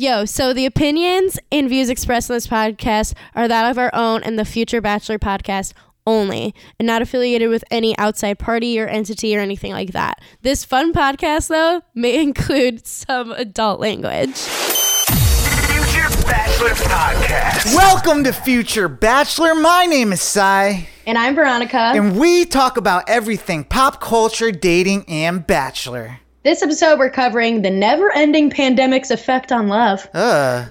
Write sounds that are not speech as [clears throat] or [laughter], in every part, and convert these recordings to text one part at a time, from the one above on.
Yo, so the opinions and views expressed in this podcast are that of our own and the Future Bachelor podcast only, and not affiliated with any outside party or entity or anything like that. This fun podcast, though, may [laughs] include some adult language. Future Bachelor Podcast. Welcome to Future Bachelor. My name is Cy, And I'm Veronica. and we talk about everything pop culture, dating, and Bachelor. This episode, we're covering the never ending pandemic's effect on love, Uh,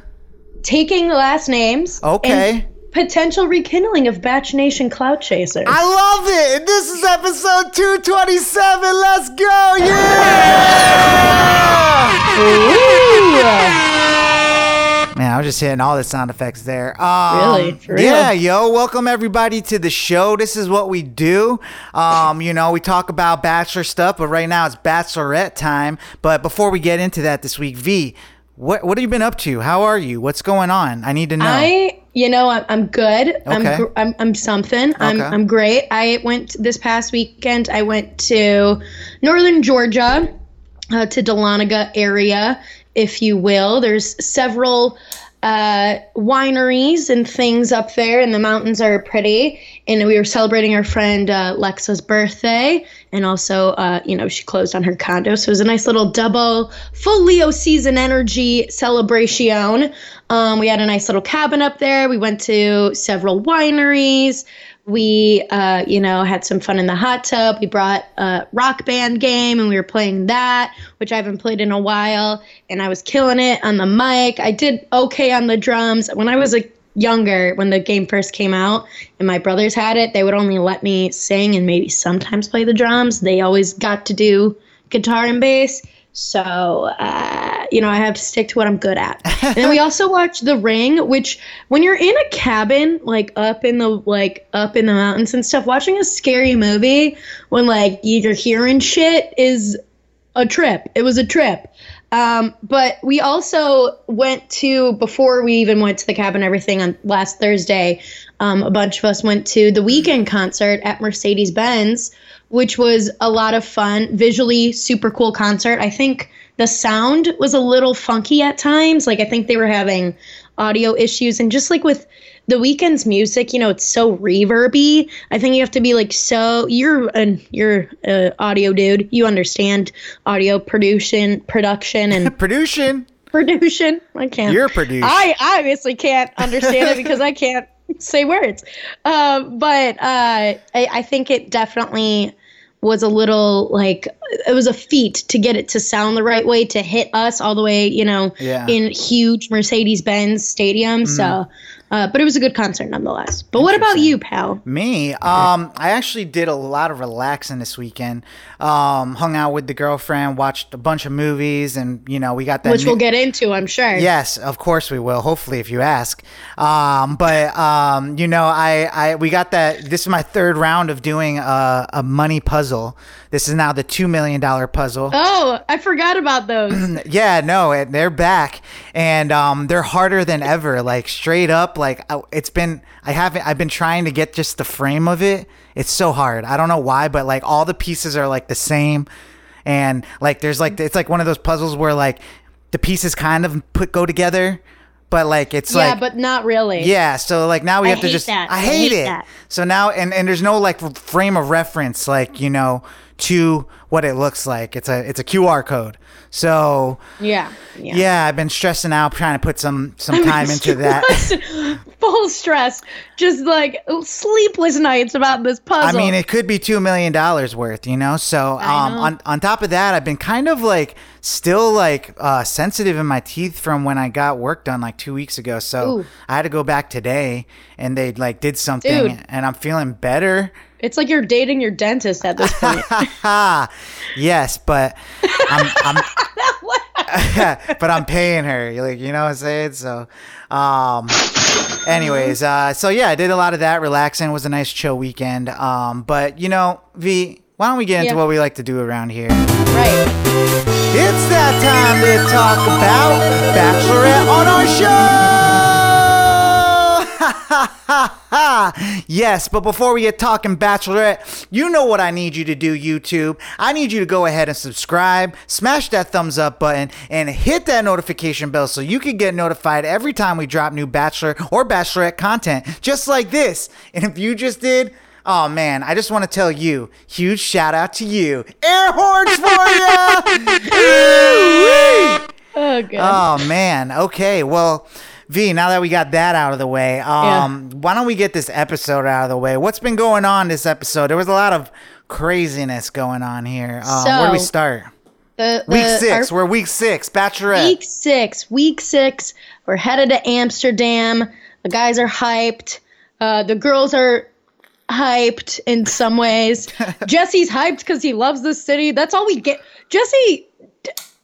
taking last names, okay. and potential rekindling of Batch Nation Cloud chasers. I love it. This is episode 227. Let's go. Yeah. Man, I was just hitting all the sound effects there. Um, Really? For real? Yeah, yo, welcome everybody to the show. This is what we do. Um, you know, we talk about bachelor stuff, but right now it's bachelorette time. But before we get into that this week, V, what what have you been up to? How are you? What's going on? I need to know. I, you know, I'm, I'm good. I'm, Okay. gr- I'm, I'm something. I'm, Okay. I'm great. I went this past weekend. I went to northern Georgia, uh, to Dahlonega area, if you will. There's several uh, wineries and things up there, and the mountains are pretty. And we were celebrating our friend uh, Lexa's birthday, and also, uh, you know, she closed on her condo, so it was a nice little double, full Leo season energy celebration. Um, we had a nice little cabin up there. We went to several wineries. We, uh, you know, had some fun in the hot tub. We brought a rock band game and we were playing that, which I haven't played in a while. And I was killing it on the mic. I did okay on the drums. When I was a younger, when the game first came out and my brothers had it, they would only let me sing and maybe sometimes play the drums. They always got to do guitar and bass. So, uh, you know, I have to stick to what I'm good at. [laughs] and then we also watched The Ring, which when you're in a cabin, like up in the like up in the mountains and stuff, watching a scary movie when like you're hearing shit is a trip. It was a trip. Um, but we also went to before we even went to the cabin everything on last Thursday. Um, a bunch of us went to the Weeknd concert at Mercedes Benz, which was a lot of fun. Visually super cool concert. I think the sound was a little funky at times. Like I think they were having audio issues and just like with the Weeknd's music, you know, it's so reverby. I think you have to be like so. You're an you're a audio dude. You understand audio production, production, and [laughs] Production. production. I can't. You're produced. I obviously can't understand it [laughs] because I can't say words. Um, but uh, I, I think it definitely was a little like it was a feat to get it to sound the right way to hit us all the way, you know, Yeah. Mm-hmm. in huge Mercedes Benz stadium. So, uh, but it was a good concert nonetheless. But what about you, pal? Me, um, I actually did a lot of relaxing this weekend. Um, hung out with the girlfriend, watched a bunch of movies, and you know we got that. Which new- we'll get into, I'm sure. Yes, of course we will. Hopefully, if you ask. Um, but um, you know, I, I we got that. This is my third round of doing a, a money puzzle. This is now the two million dollar puzzle. Oh, I forgot about those. [clears throat] Yeah, no, they're back, and um, they're harder than ever. Like straight up, like I- it's been. I haven't. I've been trying to get just the frame of it. It's so hard. I don't know why, but like all the pieces are like the same, and like there's like it's like one of those puzzles where like the pieces kind of put go together, but like it's like yeah, like but not really. yeah, so like now we I have to just that. I I hate, hate it. that. So now and and there's no like frame of reference like, you know, to what it looks like. It's a it's a QR code. So Yeah. Yeah. yeah, I've been stressing out trying to put some some time into [laughs] that. [laughs] Full stress. Just like sleepless nights about this puzzle. I mean, it could be two million dollars worth, you know. So, um, know. on on top of that, I've been kind of like still like uh, sensitive in my teeth from when I got work done like two weeks ago. So Ooh. I had to go back today, and they like did something, Dude. and I'm feeling better. It's like you're dating your dentist at this point. [laughs] Yes, but I'm, I'm [laughs] [laughs] but I'm paying her. You Like you know what I'm saying? So, um, anyways, uh, so yeah, I did a lot of that. Relaxing It was a nice chill weekend. Um, but you know, V, why don't we get into Yeah. what we like to do around here? right. It's that time to talk about Bachelorette on our show. Ha ha ha yes, but before we get talking Bachelorette, you know what I need you to do, YouTube. I need you to go ahead and subscribe, smash that thumbs up button, and hit that notification bell so you can get notified every time we drop new Bachelor or Bachelorette content, just like this. And if you just did, Oh man, I just want to tell you, huge shout out to you. Air horns for you! [laughs] Oh. Oh man. Okay. Well, V. Now that we got that out of the way, um, why don't we get this episode out of the way? What's been going on this episode? There was a lot of craziness going on here. Um, where do we start? The, Week six. our- We're week six. Bachelorette. week six. Week six. We're headed to Amsterdam. The guys are hyped. Uh, the girls are hyped in some ways. [laughs] Jesse's hyped because he loves the city. That's all we get. Jesse.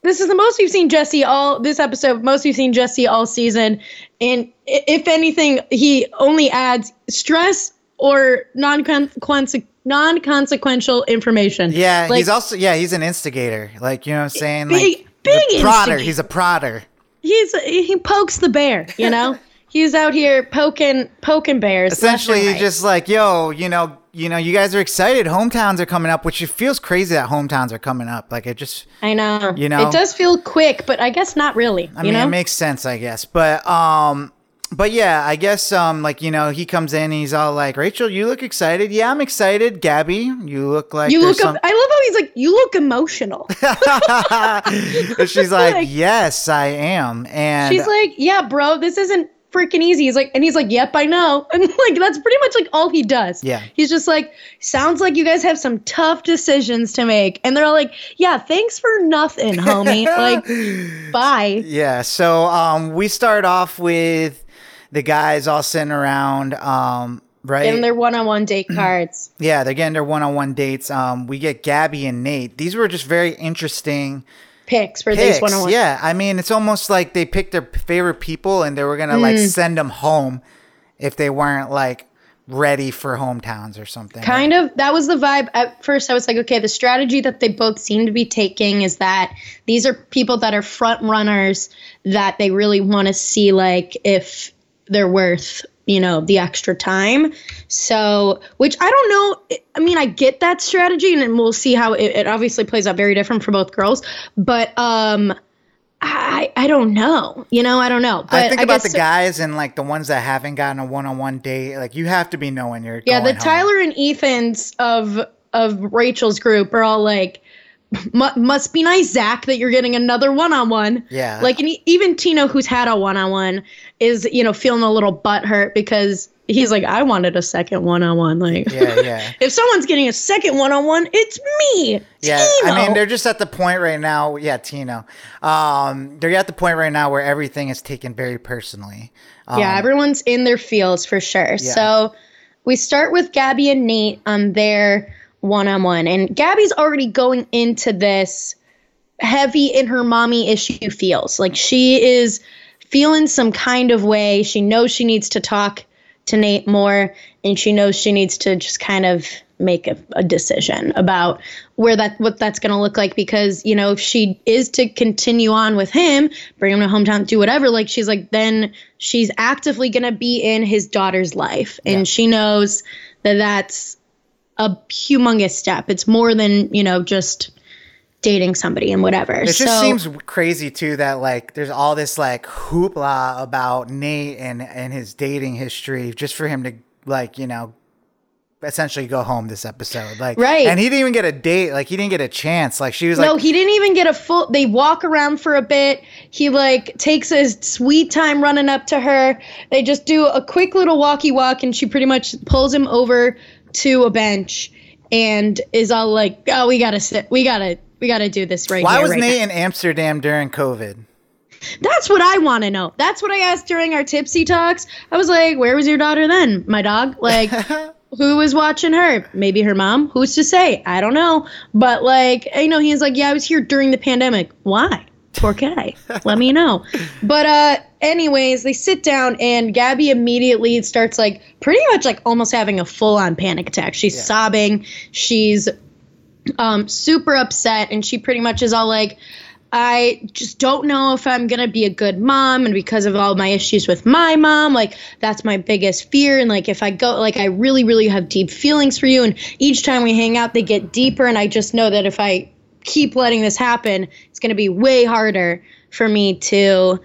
This is the most we've seen Jesse all this episode. Most we've seen Jesse all season, and if anything, he only adds stress or non non consequential information. Yeah, Like, he's also yeah he's an instigator. Like you know what I'm saying? Big- like, big he's a prodder. instigator. He's a prodder. he's he pokes the bear, you know. [laughs] he's out here poking poking bears. Essentially, right. he's just like yo, you know, you know, you guys are excited. Hometowns are coming up, which it feels crazy that hometowns are coming up. Like it just, I know. you know. it does feel quick, but I guess not really. I you mean, know, it makes sense, I guess. But um, but yeah, I guess um, like you know, he comes in, and he's all like, Rachel, you look excited. Yeah, I'm excited. Gabby, you look like you look. Up, I love how he's like, you look emotional. [laughs] some- She's [laughs] like, Like- yes, I am. And She's like, yeah, bro, this isn't freaking easy. He's like, and he's like, yep, I know. [laughs] And like, that's pretty much like all he does. Yeah. He's just like, sounds like you guys have some tough decisions to make. And they're all like, yeah, thanks for nothing, homie. [laughs] like, bye. Yeah, so um, we start off with the guys all sitting around, um, right? Them their one-on-one date [clears throat] cards. yeah, they're getting their one-on-one dates. Um, we get Gabby and Nate. These were just very interesting Picks for picks. these one-on-one. Yeah, I mean, it's almost like they picked their favorite people and they were gonna like Mm. send them home if they weren't like ready for hometowns or something. Kind of. That was the vibe. At first, I was like, okay, the strategy that they both seem to be taking is that these are people that are front runners that they really want to see, like, if they're worth, you know, the extra time. So, which I don't know. I mean, I get that strategy, and then we'll see how it, it obviously plays out very different for both girls. But, um, I, I don't know. You know, I don't know. But I think about guess- the guys and like the ones that haven't gotten a one-on-one date. Like you have to be knowing you're Yeah, the home. Tyler and Ethan's of of Rachel's group are all like, "Mu- must be nice, Zach, that you're getting another one on one. Yeah. Like, even Tino, who's had a one on one, is you know feeling a little butthurt because he's like, I wanted a second one on one. Like, Yeah, [laughs] yeah. if someone's getting a second one on one, it's me. Yeah, I mean they're just at the point right now. Yeah, Tino. Um, they're at the point right now where everything is taken very personally. Um, yeah, everyone's in their feels for sure. So we start with Gabby and Nate on their one on one. And Gabby's already going into this heavy in her mommy issue feels. Like she is feeling some kind of way. She knows she needs to talk to Nate more and she knows she needs to just kind of make a, a decision about where that what that's going to look like because you know if she is to continue on with him bring him to hometown do whatever like she's like then she's actively going to be in his daughter's life and she knows that that's a humongous step it's more than you know just dating somebody and whatever It so just seems crazy too that like there's all this like hoopla about Nate and and his dating history just for him to like you know essentially go home this episode like Right. and he didn't even get a date like he didn't get a chance like she was no, like he didn't even get a full. They walk around for a bit. He like takes his sweet time running up to her. They just do a quick little walkie walk, and she pretty much pulls him over to a bench and is all like, "Oh, we gotta sit. We gotta. We gotta do this right now. why here, was right Nate now." in Amsterdam during COVID That's what I want to know. That's what I asked during our tipsy talks. I was like, "Where was your daughter then, my dog? Like." [laughs] Who was watching her? Maybe her mom. Who's to say? I don't know. But like, you know, he's like, yeah, I was here during the pandemic. Why? Okay, let me know. But uh, anyways, they sit down and Gabby immediately starts like pretty much like almost having a full on panic attack. She's sobbing. She's um super upset, and she pretty much is all like, I just don't know if I'm gonna be a good mom, and because of all my issues with my mom, like that's my biggest fear. And like if I go, like I really, really have deep feelings for you, and each time we hang out, they get deeper, and I just know that if I keep letting this happen, it's gonna be way harder for me to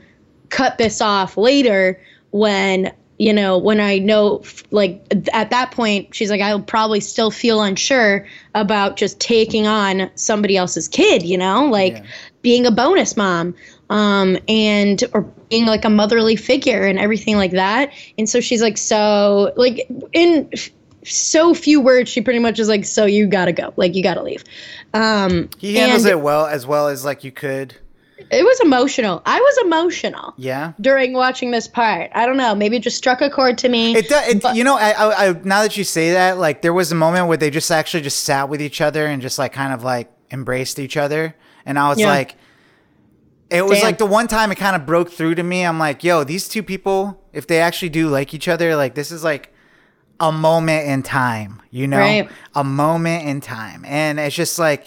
cut this off later when you know, when I know, like, at that point, she's like, I'll probably still feel unsure about just taking on somebody else's kid, you know, like Yeah. being a bonus mom, um, and, or being like a motherly figure and everything like that. And so she's like, so, like, in so few words, she pretty much is like, so you gotta go, like, you gotta leave. Um, He handles and it well as well as like you could. It was emotional. I was emotional Yeah. during watching this part. I don't know. Maybe it just struck a chord to me. It does. It, you know, I, I, I now that you say that, like there was a moment where they just actually just sat with each other and just like kind of like embraced each other, and I was Yeah. like, it was Damn. like the one time it kind of broke through to me. I'm like, yo, these two people, if they actually do like each other, like this is like a moment in time, you know, Right. a moment in time, and it's just like.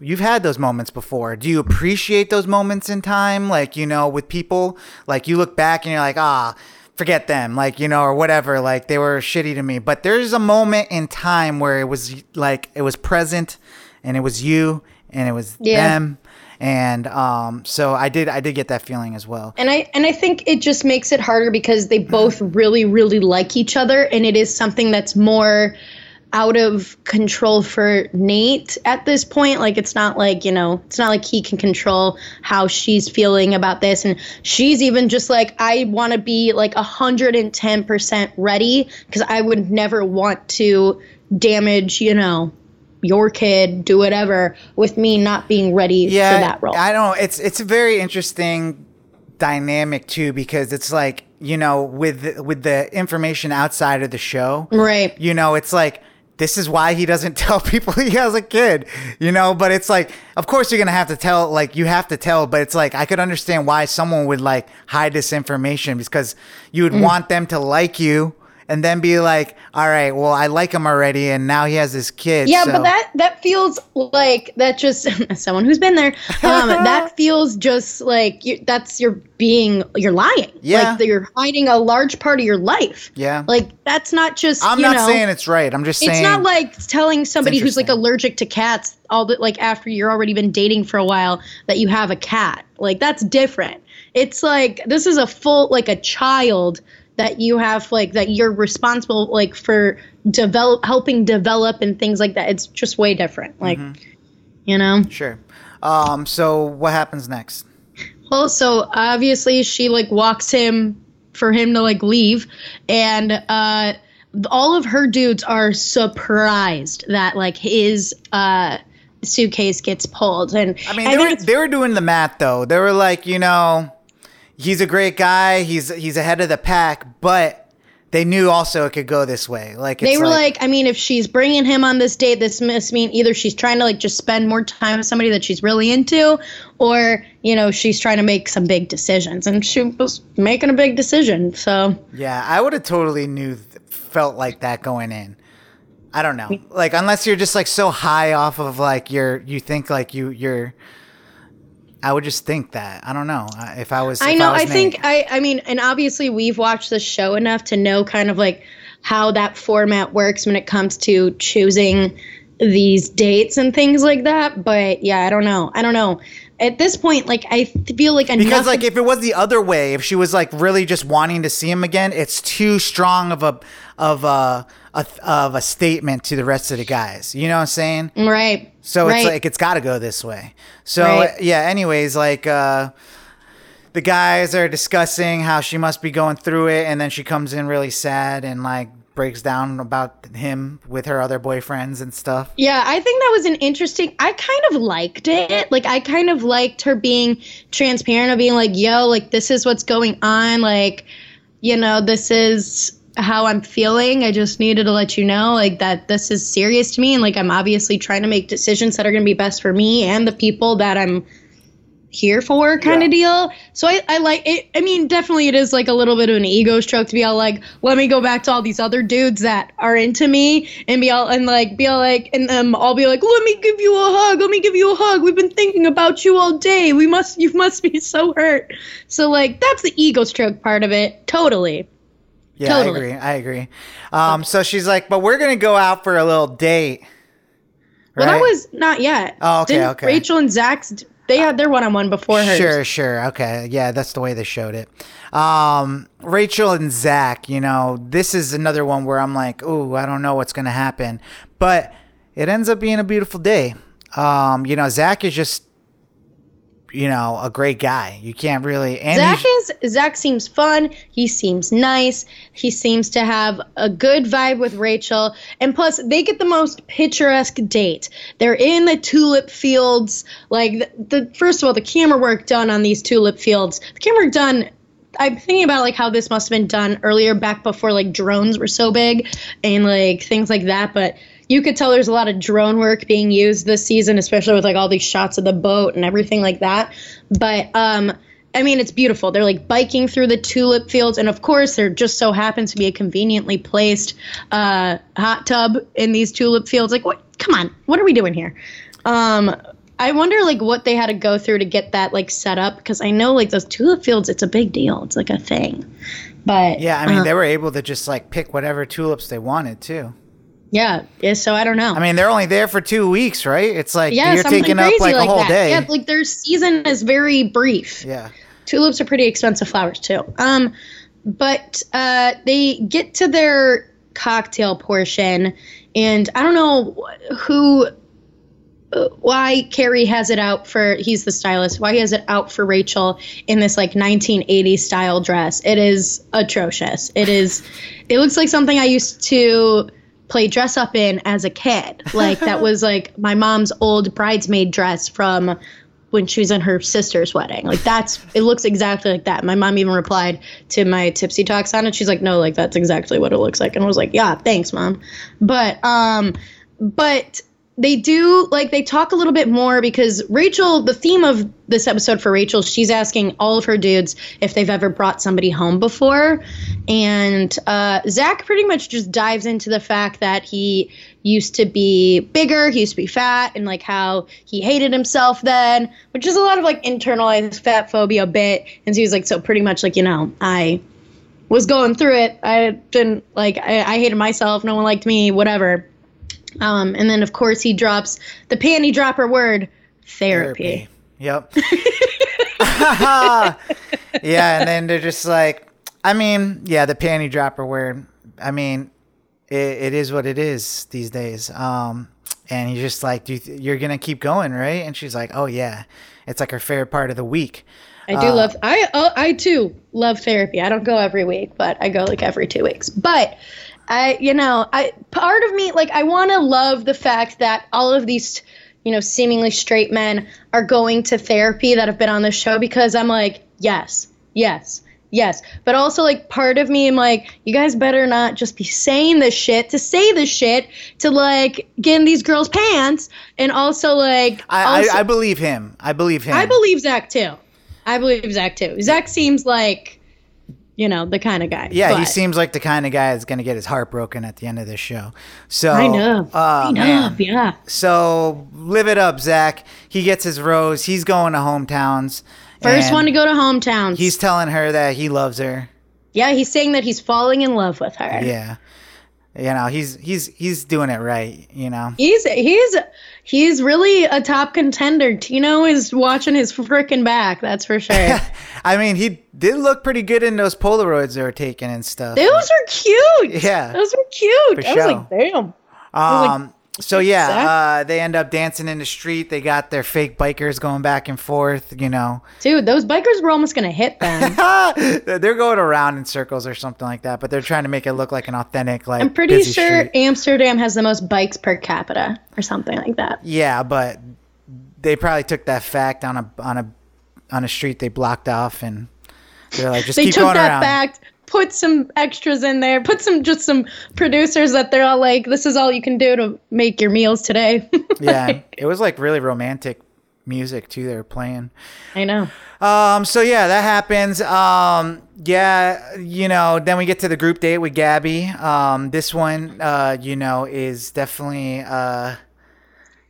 You've had those moments before. Do you appreciate those moments in time? Like, you know, with people, like you look back and you're like, ah, forget them, like, you know, or whatever. Like, they were shitty to me. But there's a moment in time where it was like, it was present and it was you and it was Yeah. them. And um, so I did, I did get that feeling as well. and I and I think it just makes it harder because they both really really like each other and it is something that's more out of control for Nate at this point. Like it's not like you know it's not like he can control how she's feeling about this. And she's even just like I want to be like 110% ready because I would never want to damage you know your kid do whatever with me not being ready for that role. I don't. It's it's a very interesting dynamic too because it's like you know with with the information outside of the show, right. you know, it's like this is why he doesn't [laughs] tell people he has a kid, you know. But it's like, of course, you're gonna have to tell. Like you have to tell, but it's like I could understand why someone would like hide this information because you would Mm. want them to like you. And then be like, all right, well, I like him already, and now he has this kid. Yeah, so- but that that feels like that just [laughs] someone who's been there. Um, [laughs] that feels just like you, that's you're being you're lying. Yeah. like you're hiding a large part of your life. Yeah. like that's not just. I'm not know, saying it's right. I'm just saying It's not like telling somebody who's like allergic to cats all the like after you're already been dating for a while that you have a cat. Like that's different. It's like this is a full like a child that you have like that you're responsible like for develop helping develop and things like that. It's just way different. Like Mm-hmm. you know. Sure. Um, so what happens next? Well, so obviously she like walks him for him to like leave, and uh, all of her dudes are surprised that like his uh, suitcase gets pulled. And I mean, I they were they were doing the math though. They were like, you know, he's a great guy. He's he's ahead of the pack, but they knew also it could go this way. Like it's they were like, I mean, if she's bringing him on this date, this must mean either she's trying to like just spend more time with somebody that she's really into, or you know, she's trying to make some big decisions, and she was making a big decision. So yeah, I would have totally knew felt like that going in. I don't know. Like unless you're just like so high off of like your you think like you you're I would just think that. I don't know. If I was I know. was I, think I. I mean, and obviously we've watched the show enough to know kind of like how that format works when it comes to choosing these dates and things like that. But yeah, I don't know. I don't know. At this point, like I feel like enough. Because like if it was the other way, if she was like really just wanting to see him again, it's too strong of a of a, a of a statement to the rest of the guys. You know what I'm saying? right. So right. it's like it's got to go this way. So Right. yeah. Anyways, like uh, the guys are discussing how she must be going through it, and then she comes in really sad and like breaks down about him with her other boyfriends and stuff. Yeah, I think that was an interesting. I kind of liked it. Like, I kind of liked her being transparent of being like, "Yo, like this is what's going on. Like, you know, this is how I'm feeling. I just needed to let you know, like that this is serious to me, and like I'm obviously trying to make decisions that are going to be best for me and the people that I'm, here for kind Yeah. of deal. So I, I like it. I mean, definitely it is like a little bit of an ego stroke to be all like, let me go back to all these other dudes that are into me and be all and like be all like and um I'll be like, let me give you a hug, let me give you a hug. We've been thinking about you all day. We must you must be so hurt. So like that's the ego stroke part of it. Totally. Yeah, Totally. I agree. I agree. Um, so she's like, but we're gonna go out for a little date. Well, that was not yet. Oh, okay, Didn't okay. Rachel and Zach's they had their one on one before hers. Sure, sure. Okay. Yeah, that's the way they showed it. Um, Rachel and Zach, you know, this is another one where I'm like, ooh, I don't know what's going to happen. But it ends up being a beautiful day. Um, you know, Zach is just, you know, a great guy. You can't really. And Zach is Zach seems fun. He seems nice. He seems to have a good vibe with Rachel. And plus, they get the most picturesque date. They're in the tulip fields. Like the, the first of all, the camera work done on these tulip fields. The camera work done. I'm thinking about like how this must have been done earlier, back before like drones were so big and like things like that. But you could tell there's a lot of drone work being used this season, especially with like all these shots of the boat and everything like that. But um, I mean, it's beautiful. They're like biking through the tulip fields, and of course, there just so happens to be a conveniently placed uh, hot tub in these tulip fields. Like, what? Come on, what are we doing here? Um, I wonder like what they had to go through to get that like set up because I know like those tulip fields, it's a big deal. It's like a thing. But yeah, I mean, uh, they were able to just like pick whatever tulips they wanted too. Yeah, yeah. So I don't know. I mean, they're only there for two weeks, right? It's like yeah, you're taking up like, like a whole that. day. Yeah, like their season is very brief. yeah. tulips are pretty expensive flowers too. Um, but uh, they get to their cocktail portion, and I don't know who, uh, why Cary has it out for. He's the stylist. Why he has it out for Rachel in this like 1980s style dress. It is atrocious. It is. It looks like something I used to play dress up in as a kid. Like that [laughs] was like my mom's old bridesmaid dress from when she was in her sister's wedding. Like that's it looks exactly like that. My mom even replied to my tipsy talks on it. She's like, "No, like that's exactly what it looks like." And I was like, "Yeah, thanks, mom." But um but they do like they talk a little bit more because Rachel, the theme of this episode for Rachel, she's asking all of her dudes if they've ever brought somebody home before. And uh, Zach pretty much just dives into the fact that he used to be bigger, he used to be fat, and like how he hated himself then, which is a lot of like internalized fat phobia bit. And so he was like, so pretty much like, you know, I was going through it. I didn't like, I, I hated myself. No one liked me, whatever. Um, and then of course he drops the panty dropper word therapy. Yep. [laughs] yeah, and then they're just like, I mean, yeah, the panty dropper word. I mean, it, it is what it is these days. Um, and he's just like, Do you th- you're gonna keep going, right? And she's like, Oh yeah, it's like her favorite part of the week. I do love I uh, I too love therapy. I don't go every week, but I go like every 2 weeks. But I you know, I part of me like I want to love the fact that all of these you know, seemingly straight men are going to therapy that have been on the show because I'm like, yes. Yes. Yes. But also like part of me I'm like, you guys better not just be saying this shit to say this shit to like get in these girls' pants and also like I, also- I, I believe him. I believe him. I believe Zach too. I believe Zach too. Zach seems like, you know, the kind of guy. Yeah, he seems like the kind of guy that's gonna get his heart broken at the end of this show. So I know. Uh, I know. man. Yeah. So live it up, Zach. He gets his rose. He's going to hometowns. First one to go to hometowns. He's telling her that he loves her. yeah, he's saying that he's falling in love with her. Yeah. You know, he's he's he's doing it right, you know. He's he's he's really a top contender. Tino is watching his frickin' back. That's for sure. [laughs] I mean, he did look pretty good in those Polaroids they were taking and stuff. Those are cute. Yeah. Those are cute. For I was like, damn. Um so yeah, uh, they end up dancing in the street. They got their fake bikers going back and forth, you know. Dude, those bikers were almost gonna hit them. [laughs] they're going around in circles or something like that, but they're trying to make it look like an authentic like I'm pretty sure street. Amsterdam has the most bikes per capita or something like that. Yeah, but they probably took that fact on a on a on a street they blocked off and they're like just they keep took going that around. fact put some extras in there put some just some producers that they're all like this is all you can do to make your meals today [laughs] yeah, it was like really romantic music too. They were playing. I know. Um, so yeah, that happens. Um, yeah, you know, then we get to the group date with Gabby. Um, this one, uh, you know, is definitely uh,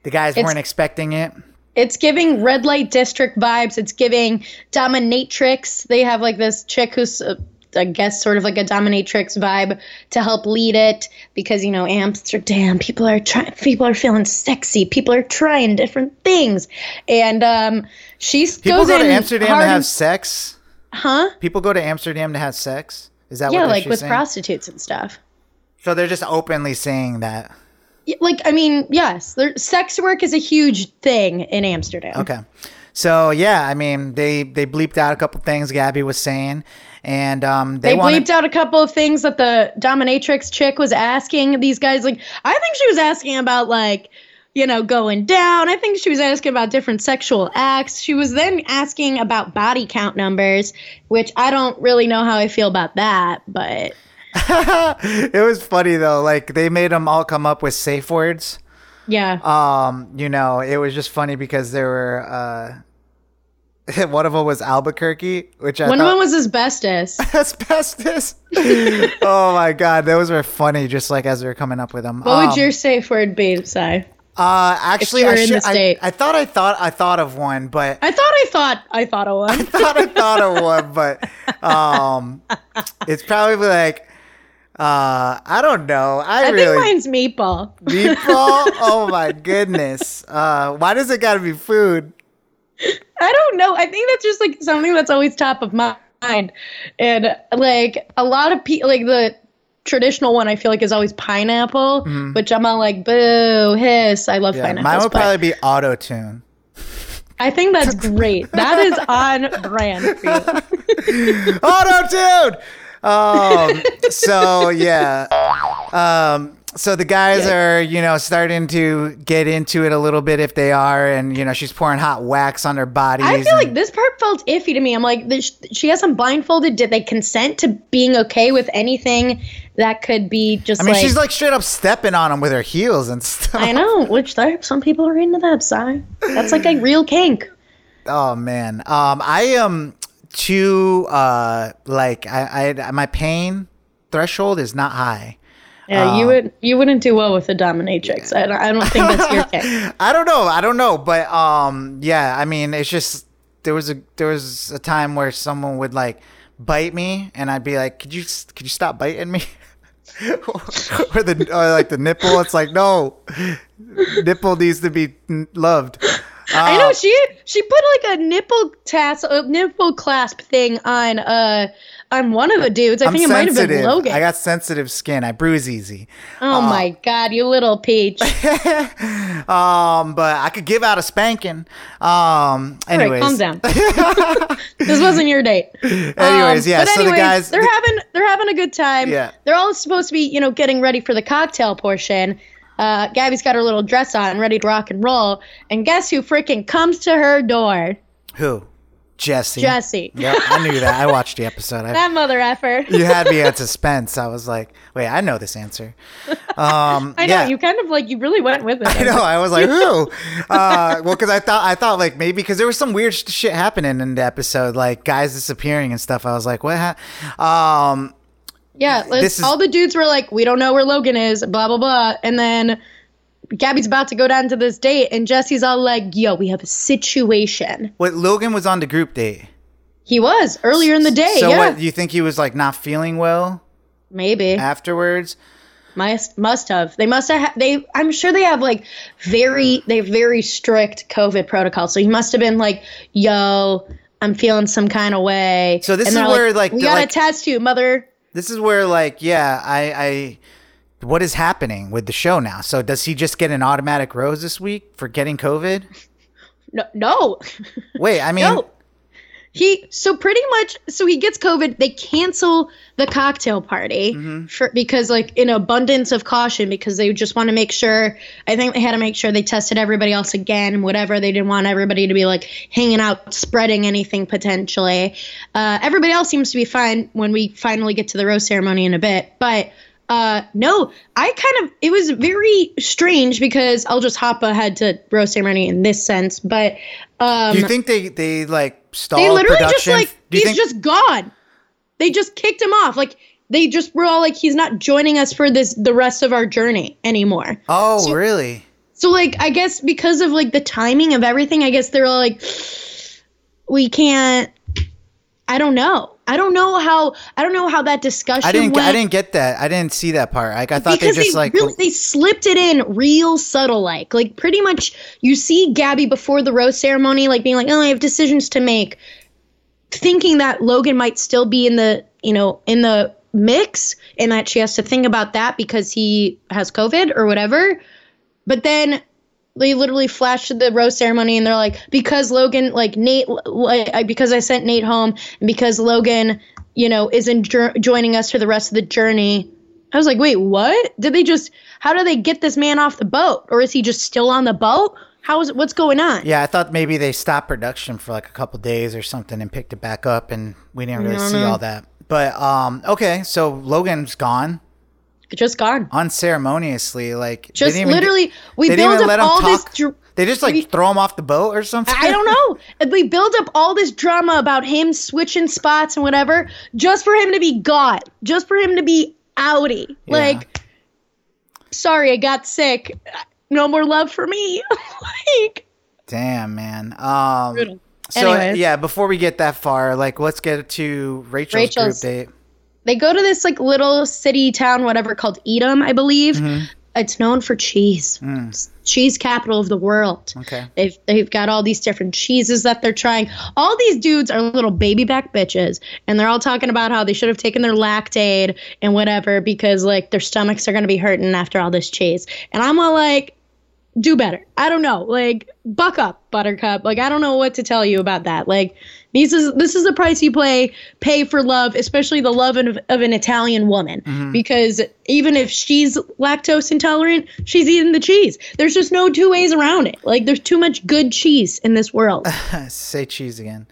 the guys It's- weren't expecting it. It's giving red light district vibes. It's giving dominatrix. They have like this chick who's, uh, I guess, sort of like a dominatrix vibe to help lead it because you know Amsterdam. People are trying. People are feeling sexy. People are trying different things, and um, she People goes go to Amsterdam hard to have sex. huh? People go to Amsterdam to have sex. Is that Yeah, what like with saying? prostitutes and stuff. So they're just openly saying that. Like, I mean, yes, there, sex work is a huge thing in Amsterdam. Okay. So yeah, I mean they they bleeped out a couple things Gabby was saying, and um they, They bleeped out a couple of things that the dominatrix chick was asking these guys. Like, I think she was asking about like, you know, going down. I think she was asking about different sexual acts. She was then asking about body count numbers, which I don't really know how I feel about that. But [laughs] it was funny though. Like they made them all come up with safe words. yeah, Um, you know, it was just funny because there were uh [laughs] one of them was Albuquerque, which I one of them was asbestos. [laughs] asbestos. [laughs] oh my god, those were funny. Just like as we were coming up with them. What would Um, your safe word be, Si? Uh, actually, I, in should, the I, state? I thought I thought I thought of one, but I thought I thought I thought of one. I thought I thought of one, but um, it's probably like uh, I don't know. I, I really think mine's meatball. meatball. oh my goodness. Uh, why does it got to be food? I don't know. I think that's just like something that's always top of mind. And like a lot of people, like the traditional one, I feel like is always pineapple, which I'm all like, boo, hiss. I love. Yeah, pineapples. mine would probably be auto tune. I think that's great. that is on brand [laughs] auto tune. Um, so yeah. Um, so the guys are, you know, starting to get into it a little bit if they are, and you know, she's pouring hot wax on their bodies. I feel and- like this part felt iffy to me. I'm like, this, she has them blindfolded. Did they consent to being okay with anything that could be just I mean, like? she's like straight up stepping on them with her heels and [laughs] stuff. I know, which there, some people are into that side. That's like a [laughs] real kink. Oh man, um, I am too uh like I, I my pain threshold is not high. Yeah, Oh. you would you wouldn't do well with a dominatrix. I don't, I don't think that's your [laughs] kink. I don't know, I don't know, but um, yeah, I mean, it's just there was a there was a time where someone would like bite me, and I'd be like, could you could you stop biting me? [laughs] or the or like the nipple, it's like no, nipple needs to be n- loved. I Uh, know she she put like a nipple tass a nipple clasp thing on uh on one of the dudes. I I'm think it might have been. Logan. I got sensitive skin. I bruise easy. oh my god, you little peach. [laughs] Um, but I could give out a spanking. Um, right, anyways, calm down. [laughs] [laughs] this wasn't your date. Anyways, Um, yeah. But So the anyways, guys, they're having they're having a good time. Yeah. They're all supposed to be, you know, getting ready for the cocktail portion. Uh, Gabby's got her little dress on, and ready to rock and roll. And guess who freaking comes to her door? who? Jesse. Jesse. [laughs] Yeah, I knew that. I watched the episode. I, That mother effer. you had me at suspense. I was like, wait, I know this answer. Um, [laughs] I know yeah. you kind of like you really went with it. I know. I was like, [laughs] who? Uh, well, because I thought I thought like maybe because there was some weird sh- shit happening in the episode, like guys disappearing and stuff. I was like, what? Ha-? Um, Yeah, let's, is- all the dudes were like, "We don't know where Logan is," blah blah blah, and then Gabby's about to go down to this date, and Jesse's all like, "Yo, we have a situation." what? Logan was on the group date. He was earlier in the day. So yeah, what? You think he was like not feeling well maybe afterwards? must must have. They must have. They. I'm sure they have like very they have very strict COVID protocol. So he must have been like, "Yo, I'm feeling some kind of way." So this And is where, like, we gotta like- test you, mother. This is where like yeah, I I what is happening with the show now? So does he just get an automatic rose this week for getting COVID? No, no. Wait, I [laughs] mean No. He so pretty much so he gets COVID. They cancel the cocktail party Mm-hmm. for because like in abundance of caution because they just want to make sure. I think they had to make sure they tested everybody else again. Whatever they didn't want everybody to be like hanging out, spreading anything potentially. Uh, everybody else seems to be fine when we finally get to the rose ceremony in a bit, but. Uh, no, I kind of it was very strange because I'll just hop ahead to rose ceremony in this sense, but um, Do you think they they like stalled they literally production? just like Do he's think just gone. They just kicked him off. Like they just were all like he's not joining us for this the rest of our journey anymore. Oh, really? So like I guess because of like the timing of everything, I guess they're all like we can't I don't know. I don't know how I don't know how that discussion I didn't went. I didn't get that. I didn't see that part. Like I thought because they just like really, they slipped it in real subtle like like pretty much you see Gabby before the rose ceremony like being like oh I have decisions to make thinking that Logan might still be in the you know in the mix and that she has to think about that because he has covid or whatever but then they literally flashed the rose ceremony and they're like because Logan like Nate like because I sent Nate home and because Logan you know isn't jo- joining us for the rest of the journey. I was like wait what? Did they just how do they get this man off the boat? Or is he just still on the boat? How is it what's going on? Yeah, I thought maybe they stopped production for like a couple days or something and picked it back up and we didn't really see know. all that. But um okay, so Logan's gone just gone unceremoniously like they just literally we they didn't build up all this dr- They just like we- throw him off the boat or something. I don't know. And We build up all this drama about him switching spots and whatever, just for him to be got, just for him to be outie. Like, sorry, I got sick. No more love for me. [laughs] like, Damn, man. Um Brutal. so Anyways. yeah, before we get that far, like let's get to Rachel's, Rachel's- group date. They go to this like little city town, whatever, called Edam, I believe. Mm-hmm. It's known for cheese. It's cheese capital of the world. Mm. Okay. They've they've got all these different cheeses that they're trying. All these dudes are little baby back bitches, and they're all talking about how they should have taken their Lactaid and whatever because like their stomachs are gonna be hurting after all this cheese. And I'm all like, do better. I don't know. Like, buck up, Buttercup. Like, I don't know what to tell you about that. Like, this is this is the price you play pay for love, especially the love of, of an Italian woman. Because even if she's lactose intolerant, she's eating the cheese. There's just no two ways around it. Like, there's too much good cheese in this world. [laughs] Say cheese again.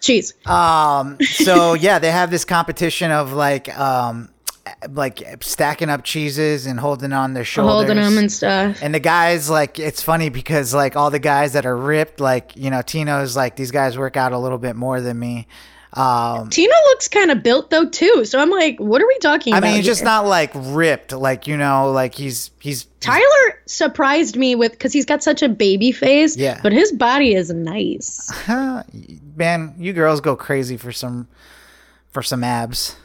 cheese. Um, so yeah, they have this competition of like, um, like stacking up cheeses and holding on their shoulders. Holding them and stuff. And the guys, like, it's funny because like all the guys that are ripped, like you know, Tino's like these guys work out a little bit more than me. Um, Tino looks kind of built though too. So I'm like, what are we talking I about? mean, he's just not like ripped, like you know, like he's he's Tyler surprised me with because he's got such a baby face. Yeah. But his body is nice. [laughs] man. You girls go crazy for some for some abs.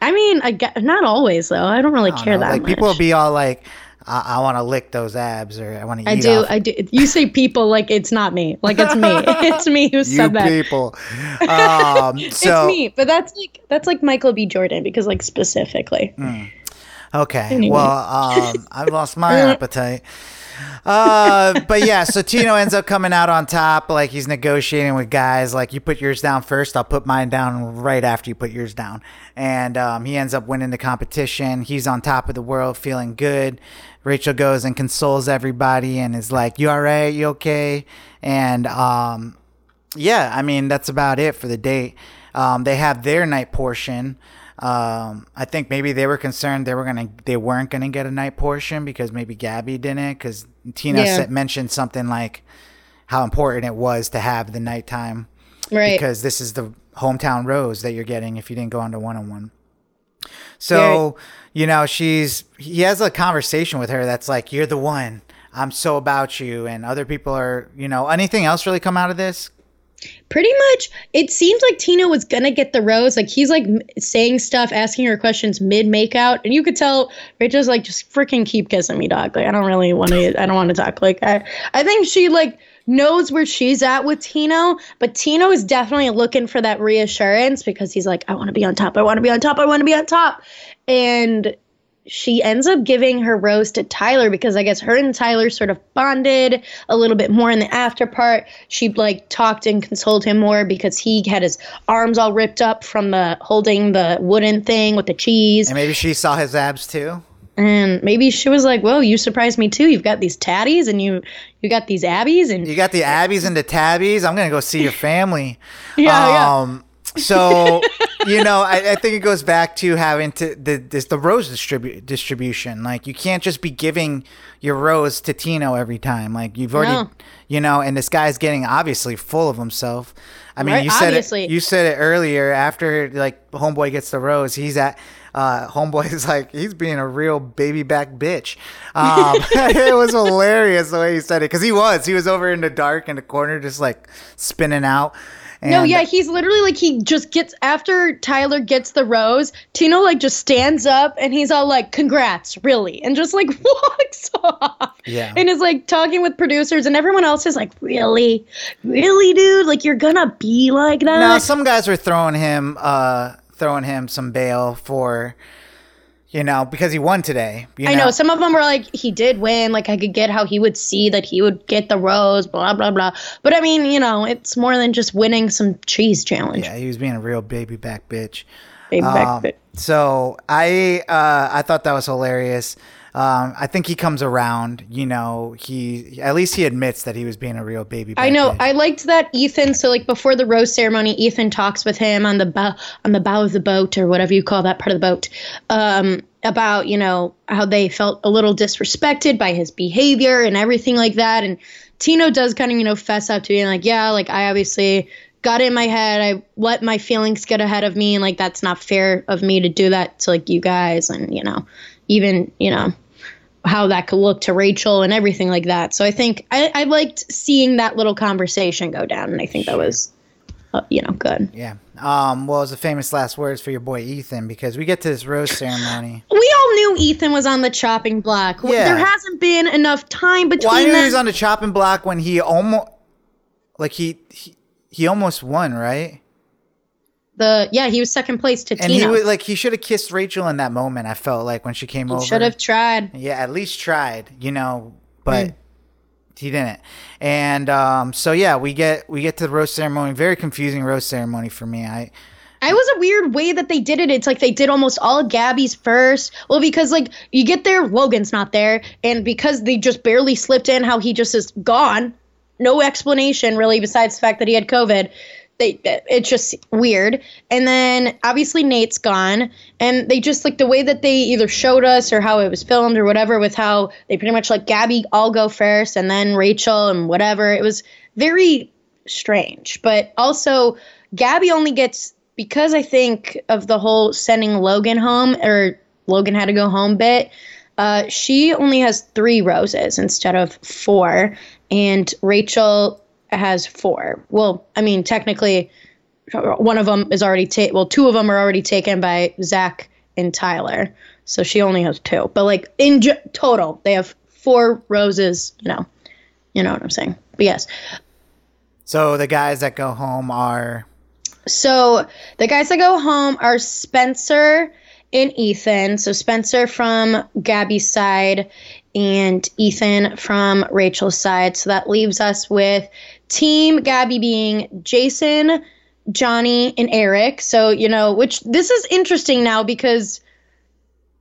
I mean, I get, not always though. I don't really I don't care know, that like much. people will be all like, I, I want to lick those abs or I want to eat I do. off I do. You say people like it's not me. Like it's me. [laughs] it's me who said that. people. Um, [laughs] so it's me. But that's like that's like Michael B. Jordan because like specifically. Mm. Okay. Anyway. Well, um, I've lost my [laughs] appetite. Uh, but yeah, so Tino ends up coming out on top. Like he's negotiating with guys. Like you put yours down first, I'll put mine down right after you put yours down. And um, he ends up winning the competition. He's on top of the world, feeling good. Rachel goes and consoles everybody and is like, "You all right? You okay?" And um, yeah, I mean that's about it for the date. Um, they have their night portion. Um, I think maybe they were concerned they were gonna they weren't gonna get a night portion because maybe Gabby didn't because Tino Yeah. said, mentioned something like how important it was to have the nighttime Right. because this is the hometown rose that you're getting if you didn't go on to one on one. So, you know, she's he has a conversation with her that's like, You're the one. I'm so about you and other people are you know, anything else really come out of this? Pretty much, it seems like Tino was gonna get the rose. Like he's like saying stuff, asking her questions mid makeout, and you could tell Rachel's like, just freaking keep kissing me, dog. Like I don't really want to. I don't want to talk. Like I, I think she like knows where she's at with Tino, but Tino is definitely looking for that reassurance because he's like, I want to be on top. I want to be on top. I want to be on top, and she ends up giving her rose to Tyler because I guess her and Tyler sort of bonded a little bit more in the after part. She like talked and consoled him more because he had his arms all ripped up from the holding the wooden thing with the cheese. And maybe she saw his abs too. And maybe she was like, "Whoa, you surprised me too. You've got these tatties and you you got these abbies and You got the Abbies and the Tabbies. I'm gonna go see your family. [laughs] Yeah, yeah. Um, So, you know, I, I think it goes back to having to the this the rose distribu- distribution. Like, you can't just be giving your rose to Tino every time. Like, you've already, No. you know, and this guy's getting obviously full of himself. I mean, Right, you said obviously. it. You said it earlier. After like homeboy gets the rose, he's at. Uh, homeboy is [laughs] like he's being a real baby back bitch. Um, [laughs] it was hilarious the way he said it because he was. He was over in the dark in the corner, just like spinning out. No, yeah, he's literally like he just gets after Tyler gets the rose, Tino like just stands up and he's all like, "Congrats, really," and just like [laughs] walks off. Yeah. and is like talking with producers and everyone else is like, "Really, really, dude? Like you're gonna be like that?" Now some guys are throwing him uh throwing him some bail for you know, because he won today. You I know some of them were like, "He did win." Like I could get how he would see that he would get the rose, blah blah blah. But I mean, you know, it's more than just winning some cheese challenge. Yeah, he was being a real baby back bitch. Baby back Um, fit. so I uh, I thought that was hilarious. Um, I think he comes around. You know, he at least he admits that he was being a real baby. I know. I liked that Ethan. So like before the rose ceremony, Ethan talks with him on the bow on the bow of the boat or whatever you call that part of the boat, um, about you know how they felt a little disrespected by his behavior and everything like that. And Tino does kind of you know fess up to being like, yeah, like I obviously got in my head. I let my feelings get ahead of me, and like that's not fair of me to do that to like you guys, and you know, even you know how that could look to Rachel and everything like that. So I think I, I liked seeing that little conversation go down, and I think that was, uh, you know, good. Yeah. Um. Well, it was the famous last words for your boy Ethan because we get to this rose [laughs] ceremony. We all knew Ethan was on the chopping block. Yeah. There hasn't been enough time between Well, I knew he was on the chopping block when he almost, like he he, he almost won, right? The yeah, he was second place to And he was like he should have kissed Rachel in that moment. I felt like when she came over. Should have tried. Yeah, at least tried, you know, but Mm. he didn't. And um, so yeah, we get we get to the roast ceremony. Very confusing roast ceremony for me. I It was a weird way that they did it. It's like they did almost all Gabby's first. Well, because like you get there, Logan's not there, and because they just barely slipped in how he just is gone, no explanation really besides the fact that he had COVID. They it's just weird. And then obviously Nate's gone, and they just like the way that they either showed us or how it was filmed or whatever with how they pretty much like Gabby all go first and then Rachel and whatever. It was very strange, but also Gabby only gets because I think of the whole sending Logan home or Logan had to go home bit. Uh, she only has three roses instead of four, and Rachel has four. Well, I mean, technically, one of them is already taken. Well, two of them are already taken by Zach and Tyler, so she only has two. But like in ju- total, they have four roses. You know, you know what I'm saying. But yes, so the guys that go home are So the guys that go home are Spencer and Ethan. So Spencer from Gabby's side and Ethan from Rachel's side. So that leaves us with Team Gabby being Jason, Johnny, and Erich. So, you know, which this is interesting now because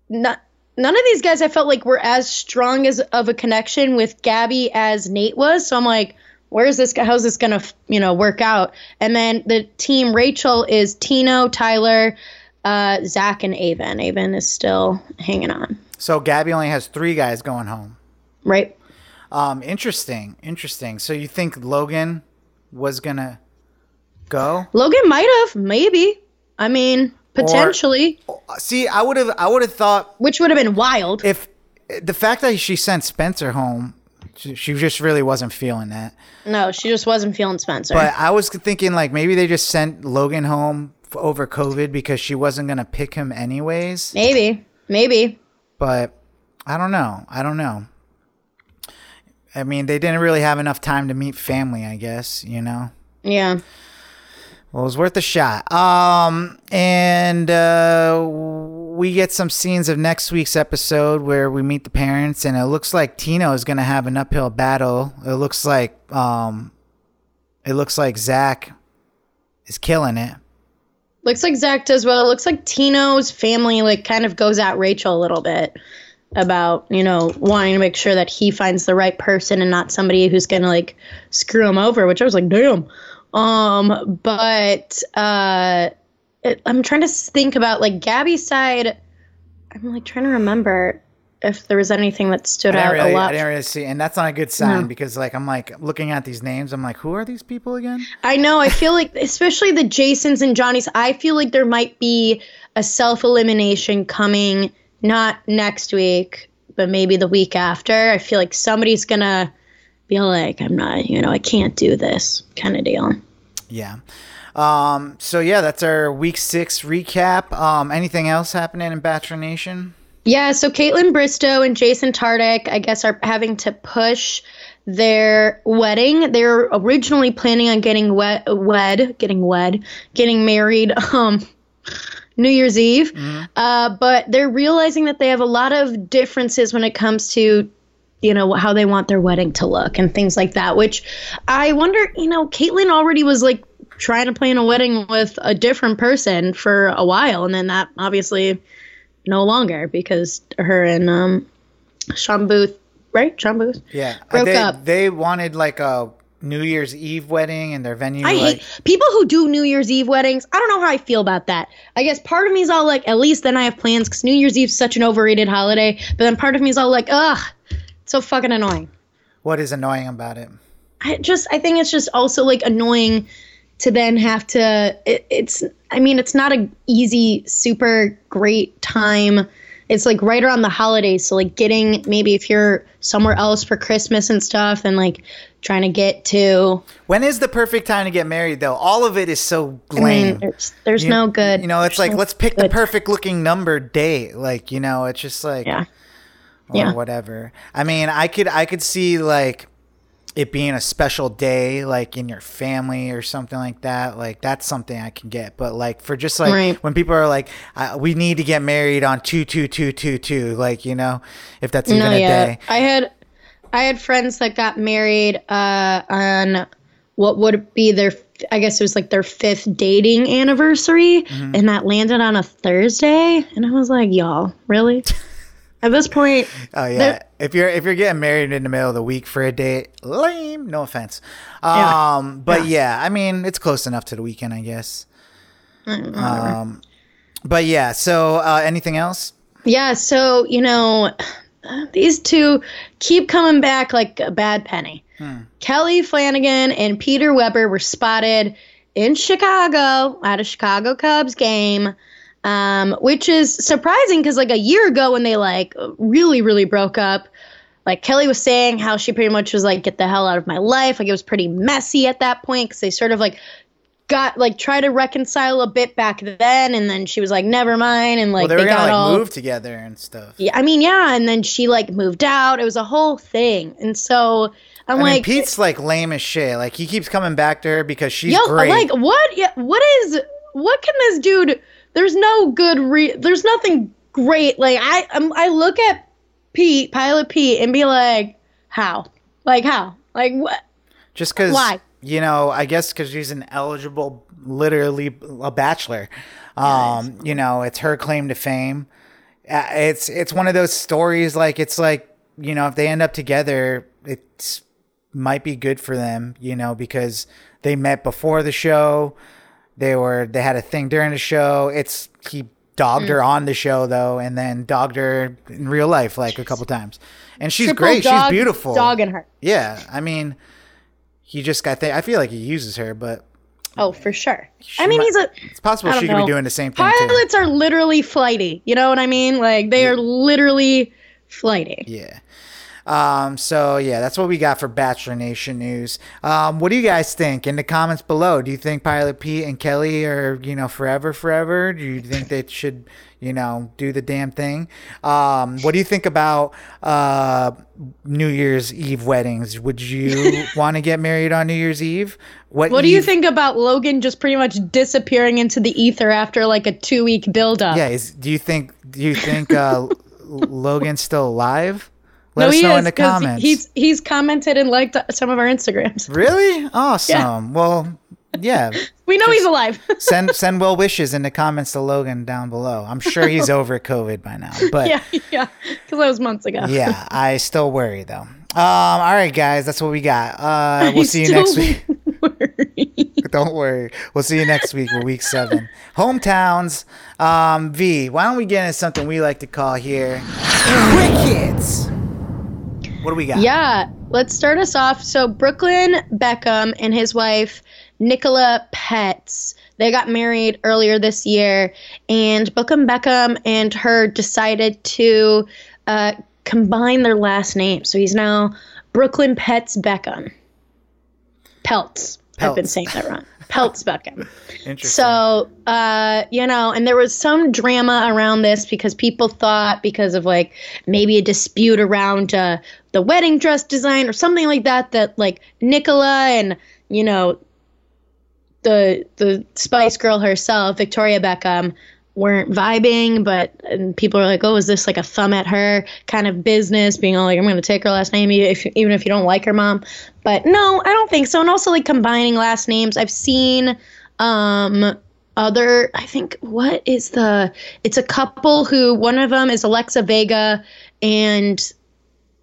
not none of these guys I felt like were as strong as of a connection with Gabby as Nate was. So I'm like, where's this guy? How's this gonna, you know, work out? And then the team Rachel is Tino, Tyler, uh, Zach, and Aven. Aven is still hanging on, so Gabby only has three guys going home. right? Um, interesting, interesting. So you think Logan was gonna go? Logan might have, maybe. I mean, potentially, See, I would have, I would have thought which would have been wild. if the fact that she sent Spencer home, she, she just really wasn't feeling that. no, she just wasn't feeling Spencer. But I was thinking like maybe they just sent Logan home f- over COVID because she wasn't gonna pick him anyways. maybe, maybe. But I don't know. I don't know. I mean, they didn't really have enough time to meet family. I guess you know. Yeah. Well, it was worth a shot. Um, and uh, we get some scenes of next week's episode where we meet the parents, and it looks like Tino is going to have an uphill battle. It looks like um, it looks like Zach is killing it. Looks like Zach does well. It looks like Tino's family like kind of goes at Rachel a little bit about, you know, wanting to make sure that he finds the right person and not somebody who's gonna like screw him over, which I was like, damn. Um, but uh, I'm trying to think about like Gabby's side. I'm like trying to remember if there was anything that stood out really, a lot. I didn't really see, and that's not a good sign No. because like I'm like looking at these names, I'm like, who are these people again? I know. I feel like, especially the Jasons and Johnnies, I feel like there might be a self elimination coming, not next week, but maybe the week after. I feel like somebody's gonna be like, I'm not, you know, I can't do this kind of deal. Yeah. Um. So yeah, that's our week six recap. Um. Anything else happening in Bachelor Nation? Yeah, so Kaitlyn Bristowe and Jason Tartick, I guess, are having to push their wedding. They were originally planning on getting wed, wed, getting wed, getting married, [laughs] um, New Year's Eve. Uh, but they're realizing that they have a lot of differences when it comes to, you know, how they want their wedding to look and things like that. Which I wonder, you know, Kaitlyn already was like trying to plan a wedding with a different person for a while, and then that obviously no longer because her and um Shawn Booth, right? Shawn Booth. Yeah. Broke they, up. They wanted like a New Year's Eve wedding, and their venue. I like, hate people who do New Year's Eve weddings. I don't know how I feel about that. I guess part of me is all like, at least then I have plans because New Year's Eve's such an overrated holiday. But then part of me is all like, ugh, it's so fucking annoying. What is annoying about it? I just, I think it's just also like annoying to then have to. It, it's, I mean, it's not a easy, super great time. It's like right around the holidays, so like getting maybe if you're somewhere else for Christmas and stuff, and like trying to get to. When is the perfect time to get married, though? All of it is so I mean, lame. there's, there's You- no good. You know, it's like no let's pick the perfect looking number date. Like you know, it's just like Yeah. or Yeah. whatever. I mean, I could I could see like it being a special day, like in your family or something like that. Like that's something I can get. But like for just like Right. when people are like, we need to get married on two two two two two, like you know, if that's even No, a yeah. day. I had I had friends that got married uh, on what would be their I guess it was like their fifth dating anniversary, Mm-hmm. and that landed on a Thursday, and I was like, y'all, really? [laughs] At this point, Oh yeah. If you're if you're getting married in the middle of the week for a date, lame. No offense. Yeah. Um, but yeah. I mean, it's close enough to the weekend, I guess. Um, but yeah. So uh, anything else? yeah. So you know, these two keep coming back like a bad penny. Kelly Flanagan and Peter Weber were spotted in Chicago at a Chicago Cubs game, um, which is surprising because like a year ago when they like really really broke up, like Kelly was saying how she pretty much was like get the hell out of my life. Like it was pretty messy at that point because they sort of like got like try to reconcile a bit back then, and then she was like never mind, and like Well, they were got gonna like all move together and stuff. yeah, I mean, yeah, and then she like moved out. It was a whole thing, and so I'm I mean, like, Pete's like lame as shit. Like he keeps coming back to her because she's yo, great. like what? Yeah, what is? What can this dude? There's no good. Re- there's nothing great. Like I, um, I look at Pete, Pilot Pete, and be like, how? Like how? Like what? just because why? you know, I guess because she's an eligible, literally a bachelor. Um, you know, it's her claim to fame. Uh, It's it's one of those stories. Like it's like you know, if they end up together, it's might be good for them. You know, because they met before the show. They were they had a thing during the show. It's he dogged her Mm. on the show though, and then dogged her in real life like a couple times. And she's Triple great. dog- she's beautiful. Dogging her. Yeah, I mean, he just got. Th- I feel like he uses her, but Oh, for sure. She I mean, might- he's a. it's possible she could be doing the same thing too. Pilots are literally flighty. You know what I mean? Like they are literally flighty. Yeah. Um, so yeah, that's what we got for Bachelor Nation news. Um, what do you guys think in the comments below? Do you think Pilot Pete and Kelly are, you know, forever, forever? Do you think they [laughs] should, you know, do the damn thing? Um, what do you think about uh, New Year's Eve weddings? Would you [laughs] want to get married on New Year's Eve? What what do you think about Logan just pretty much disappearing into the ether after like a two week buildup? Yeah, is, do you think do you think uh, [laughs] Logan's still alive? Let no, us he know is in the 'cause comments. he's he's commented and liked some of our Instagrams. Really [laughs] awesome. Well, yeah. [laughs] We know he's alive. [laughs] Send send well wishes in the comments to Logan down below. I'm sure he's over COVID by now, but yeah, yeah, because that was months ago. yeah, I still worry though. Um, all right, guys, that's what we got. Uh, we'll I see you next week. worry. Don't worry. We'll see you next week with week seven. Hometowns. Um, v, why don't we get into something we like to call here Crickets. What do we got? Yeah, let's start us off. So Brooklyn Beckham and his wife Nicola Petz, they got married earlier this year, and Brooklyn Beckham and her decided to uh, combine their last names. So he's now Brooklyn Petz Beckham. Peltz. I've been saying that wrong. Peltz Beckham. [laughs] Interesting. So, uh, you know, and there was some drama around this because people thought because of like maybe a dispute around uh, the wedding dress design or something like that, that like Nicola and, you know, the the Spice Girl herself, Victoria Beckham, weren't vibing, but and people are like, "Oh, is this like a thumb at her kind of business?" Being all like, "I'm going to take her last name, if, even if you don't like her, mom." But no, I don't think so. And also like combining last names, I've seen um other. I think what is the? It's a couple who one of them is Alexa Vega, and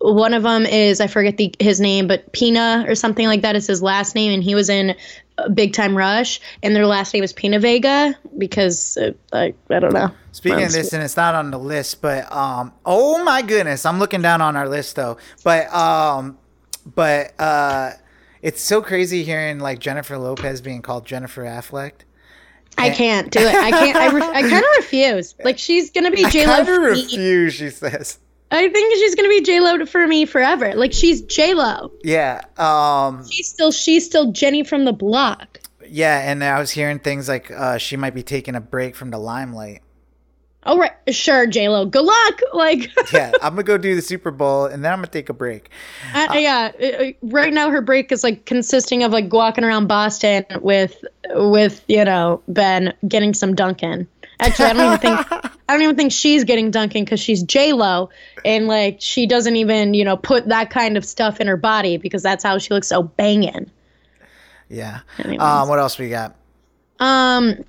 one of them is I forget the his name, but Pina or something like that is his last name, and he was in uh, Big Time Rush, and their last name is Pina Vega because uh, I I don't know. Speaking of this, and it's not on the list, but um, oh my goodness, I'm looking down on our list though. But um, but uh, it's so crazy hearing like Jennifer Lopez being called Jennifer Affleck. I can't do it. I can't. I, re- I [laughs] kind of refuse. Like she's gonna be J Kind Lo. of refuse, she says. I think she's gonna be J Lo for me forever. Like she's J Lo. Yeah, um, She's still she's still Jenny from the block. yeah, and I was hearing things like uh, she might be taking a break from the limelight. All right, sure, J Lo. Good luck. [laughs] Like, [laughs] Yeah, I'm gonna go do the Super Bowl, and then I'm gonna take a break. Yeah. uh, uh, Right now, her break is like consisting of like walking around Boston with with you know Ben getting some Dunkin'. Actually, I don't even think [laughs] I don't even think she's getting Dunkin' because she's J Lo, and like she doesn't even you know put that kind of stuff in her body because that's how she looks so banging. Yeah. Anyways. Um, what else we got? Um,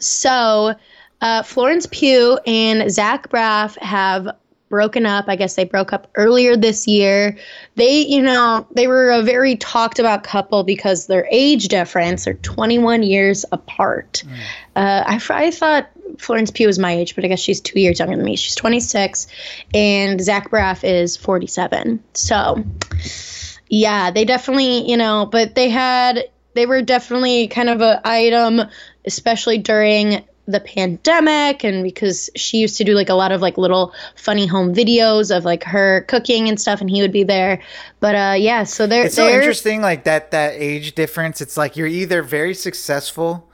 so uh, Florence Pugh and Zach Braff have broken up. I guess they broke up earlier this year. They, you know, they were a very talked about couple because their age difference, they're 21 years apart. Uh, I, I thought Florence Pugh is my age, but I guess she's two years younger than me. She's 26, and Zach Braff is 47. So, yeah, they definitely, you know, but they had, they were definitely kind of a item, especially during the pandemic and because she used to do like a lot of like little funny home videos of like her cooking and stuff and he would be there but uh yeah so they're It's so they're interesting, like that that age difference. It's like you're either very successful,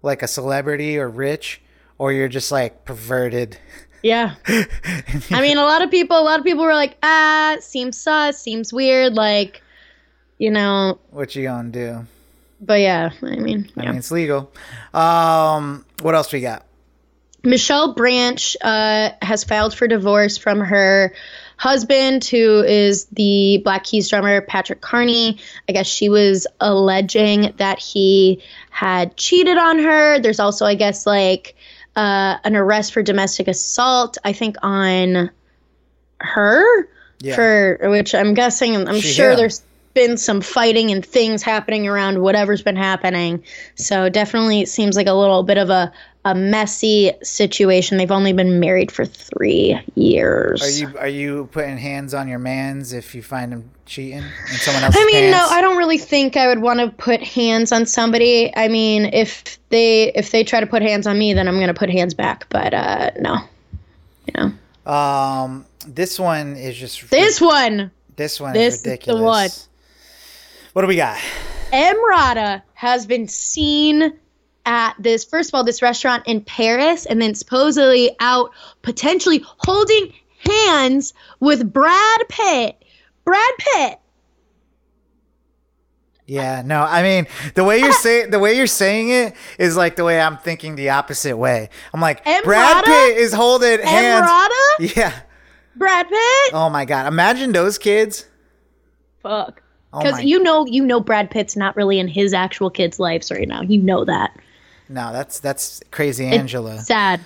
like a celebrity or rich, or you're just like perverted. yeah i mean a lot of people a lot of people were like ah seems sus seems weird like you know What you gonna do? but yeah i mean I yeah. mean, it's legal. Um, what else we got? Michelle Branch uh, has filed for divorce from her husband, who is the Black Keys drummer Patrick Carney. I guess she was alleging that he had cheated on her. There's also, I guess, like uh, an arrest for domestic assault. I think on her Yeah. for which I'm guessing. I'm She- sure yeah. there's been some fighting and things happening around whatever's been happening. So definitely it seems like a little bit of a a messy situation. They've only been married for three years. Are you are you putting hands on your man's if you find him cheating in someone else's I mean, pants? no, I don't really think I would want to put hands on somebody. I mean, if they if they try to put hands on me, then I'm gonna put hands back. But uh, no, you know, Um, this one is just this one, This one this is is the ridiculous. one. What do we got? Emrata has been seen at this first of all this restaurant in Paris, and then supposedly out potentially holding hands with Brad Pitt. Brad Pitt. Yeah, no, I mean the way you're saying the way you're saying it is like the way I'm thinking the opposite way. I'm like Brad Pitt is holding hands. Emrata? Yeah. Brad Pitt. Oh my god. Imagine those kids. Fuck. Oh Because my. you know, you know, Brad Pitt's not really in his actual kids' lives right now. You know that. No, that's that's crazy Angela. Sad.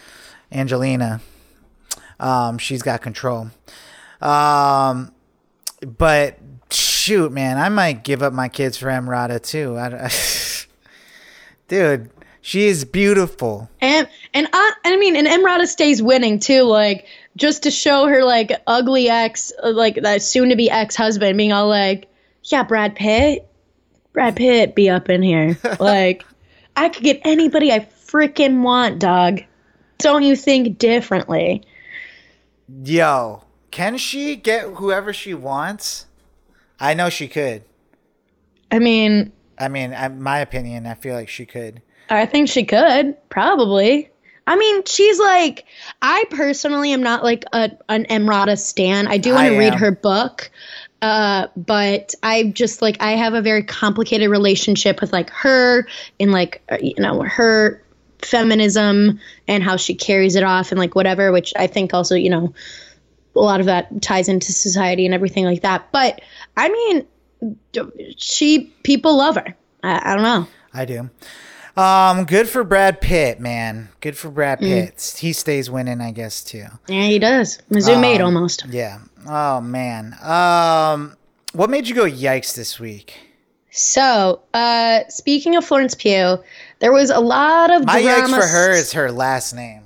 Angelina. Um, she's got control. Um, but shoot, man, I might give up my kids for Emrata too. I, I, [laughs] dude, she is beautiful. And and I, I mean, and Emrata stays winning too, like just to show her like ugly ex, uh, like that soon to be ex husband, being all like, "Yeah, Brad Pitt, Brad Pitt, be up in here." [laughs] like, I could get anybody I freaking want, dog. Don't you think differently? Yo, can she get whoever she wants? I know she could. I mean, I mean, in my opinion, I feel like she could. I think she could probably. I mean, she's like, I personally am not like a, an Emrata stan. I do want to read her book, uh, but I just like I have a very complicated relationship with like her and like uh, you know her feminism and how she carries it off and like whatever. Which I think also you know a lot of that ties into society and everything like that. But I mean, she people love her. I, I don't know. I do. Um, good for Brad Pitt, man. Good for Brad Pitt. He stays winning, I guess, too. Yeah, he does. Mizzou made Um, almost. Yeah. Oh man. Um, what made you go yikes this week? So, uh, speaking of Florence Pugh, there was a lot of My yikes for her is her last name.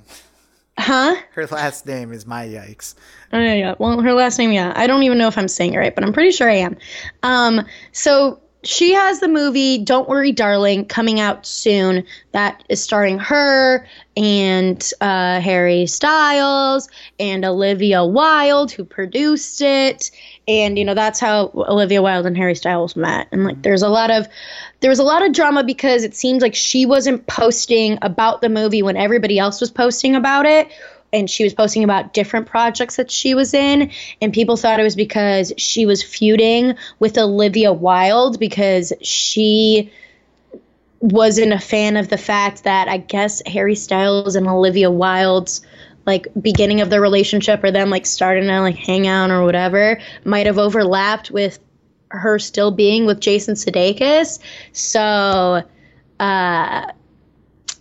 huh? Her last name is my yikes. Oh, yeah, yeah. Well, her last name, yeah. I don't even know if I'm saying it right, but I'm pretty sure I am. Um, so she has the movie Don't Worry, Darling coming out soon. That is starring her and uh, Harry Styles and Olivia Wilde, who produced it. And you know that's how Olivia Wilde and Harry Styles met. And like, there's a lot of there was a lot of drama because it seems like she wasn't posting about the movie when everybody else was posting about it and she was posting about different projects that she was in and people thought it was because she was feuding with Olivia Wilde because she wasn't a fan of the fact that I guess Harry Styles and Olivia Wilde's like beginning of their relationship or them like starting to like hang out or whatever might have overlapped with her still being with Jason Sudeikis. So uh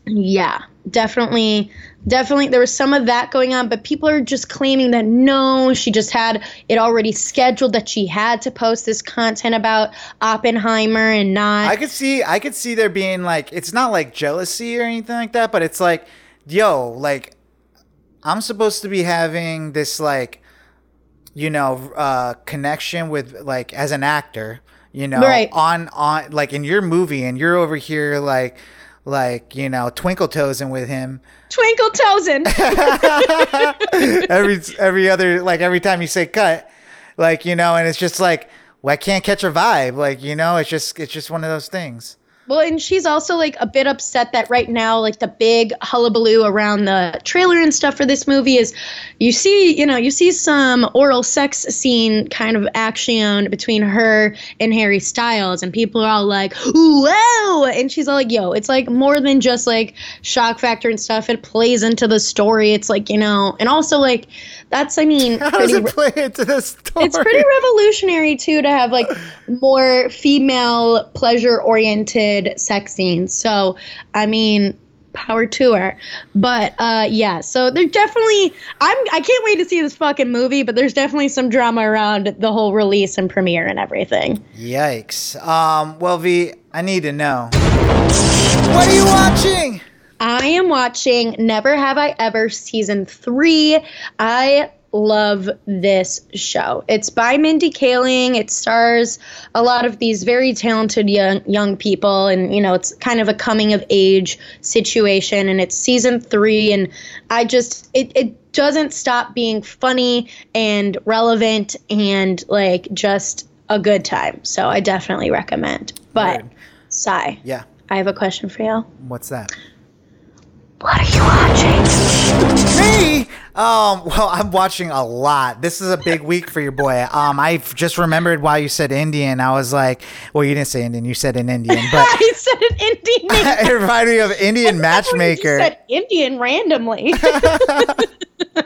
yeah, definitely definitely there was some of that going on but people are just claiming that no she just had it already scheduled that she had to post this content about oppenheimer and not I could see I could see there being like it's not like jealousy or anything like that, but it's like, yo, like I'm supposed to be having this like you know, uh connection with like as an actor, you know, Right. on on like in your movie and you're over here like like, you know, twinkle toesing with him twinkle toesen [laughs] every every other like every time you say cut, like, you know, and it's just like well, I can't catch a vibe. Like, you know, it's just it's just one of those things. Well, and she's also like a bit upset that right now, like the big hullabaloo around the trailer and stuff for this movie is you see, you know, you see some oral sex scene kind of action between her and Harry Styles, and people are all like, whoa! And she's all like, yo, it's like more than just like shock factor and stuff. It plays into the story. It's like, you know, and also like that's, I mean, How does it play into the story? it's pretty revolutionary too to have like more female pleasure oriented sex scenes so i mean power to her but uh yeah so there's definitely i'm i can't wait to see this fucking movie but there's definitely some drama around the whole release and premiere and everything Yikes. Um, well, V, I need to know. What are you watching? I am watching Never Have I Ever season three. I love this show. It's by Mindy Kaling. It stars a lot of these very talented young young people, and you know, it's kind of a coming of age situation. And it's season three, and I just it it doesn't stop being funny and relevant and like just a good time. So I definitely recommend. But Word. Sai, Yeah. I have a question for you. What's that? What are you watching? Me? Um, well, I'm watching a lot. This is a big week for your boy. Um, I just remembered why you said Indian. I was like, well, you didn't say Indian. You said an Indian, but [laughs] I said an Indian name. [laughs] it reminded me of Indian [laughs] matchmaker. You matchmaker. said Indian randomly.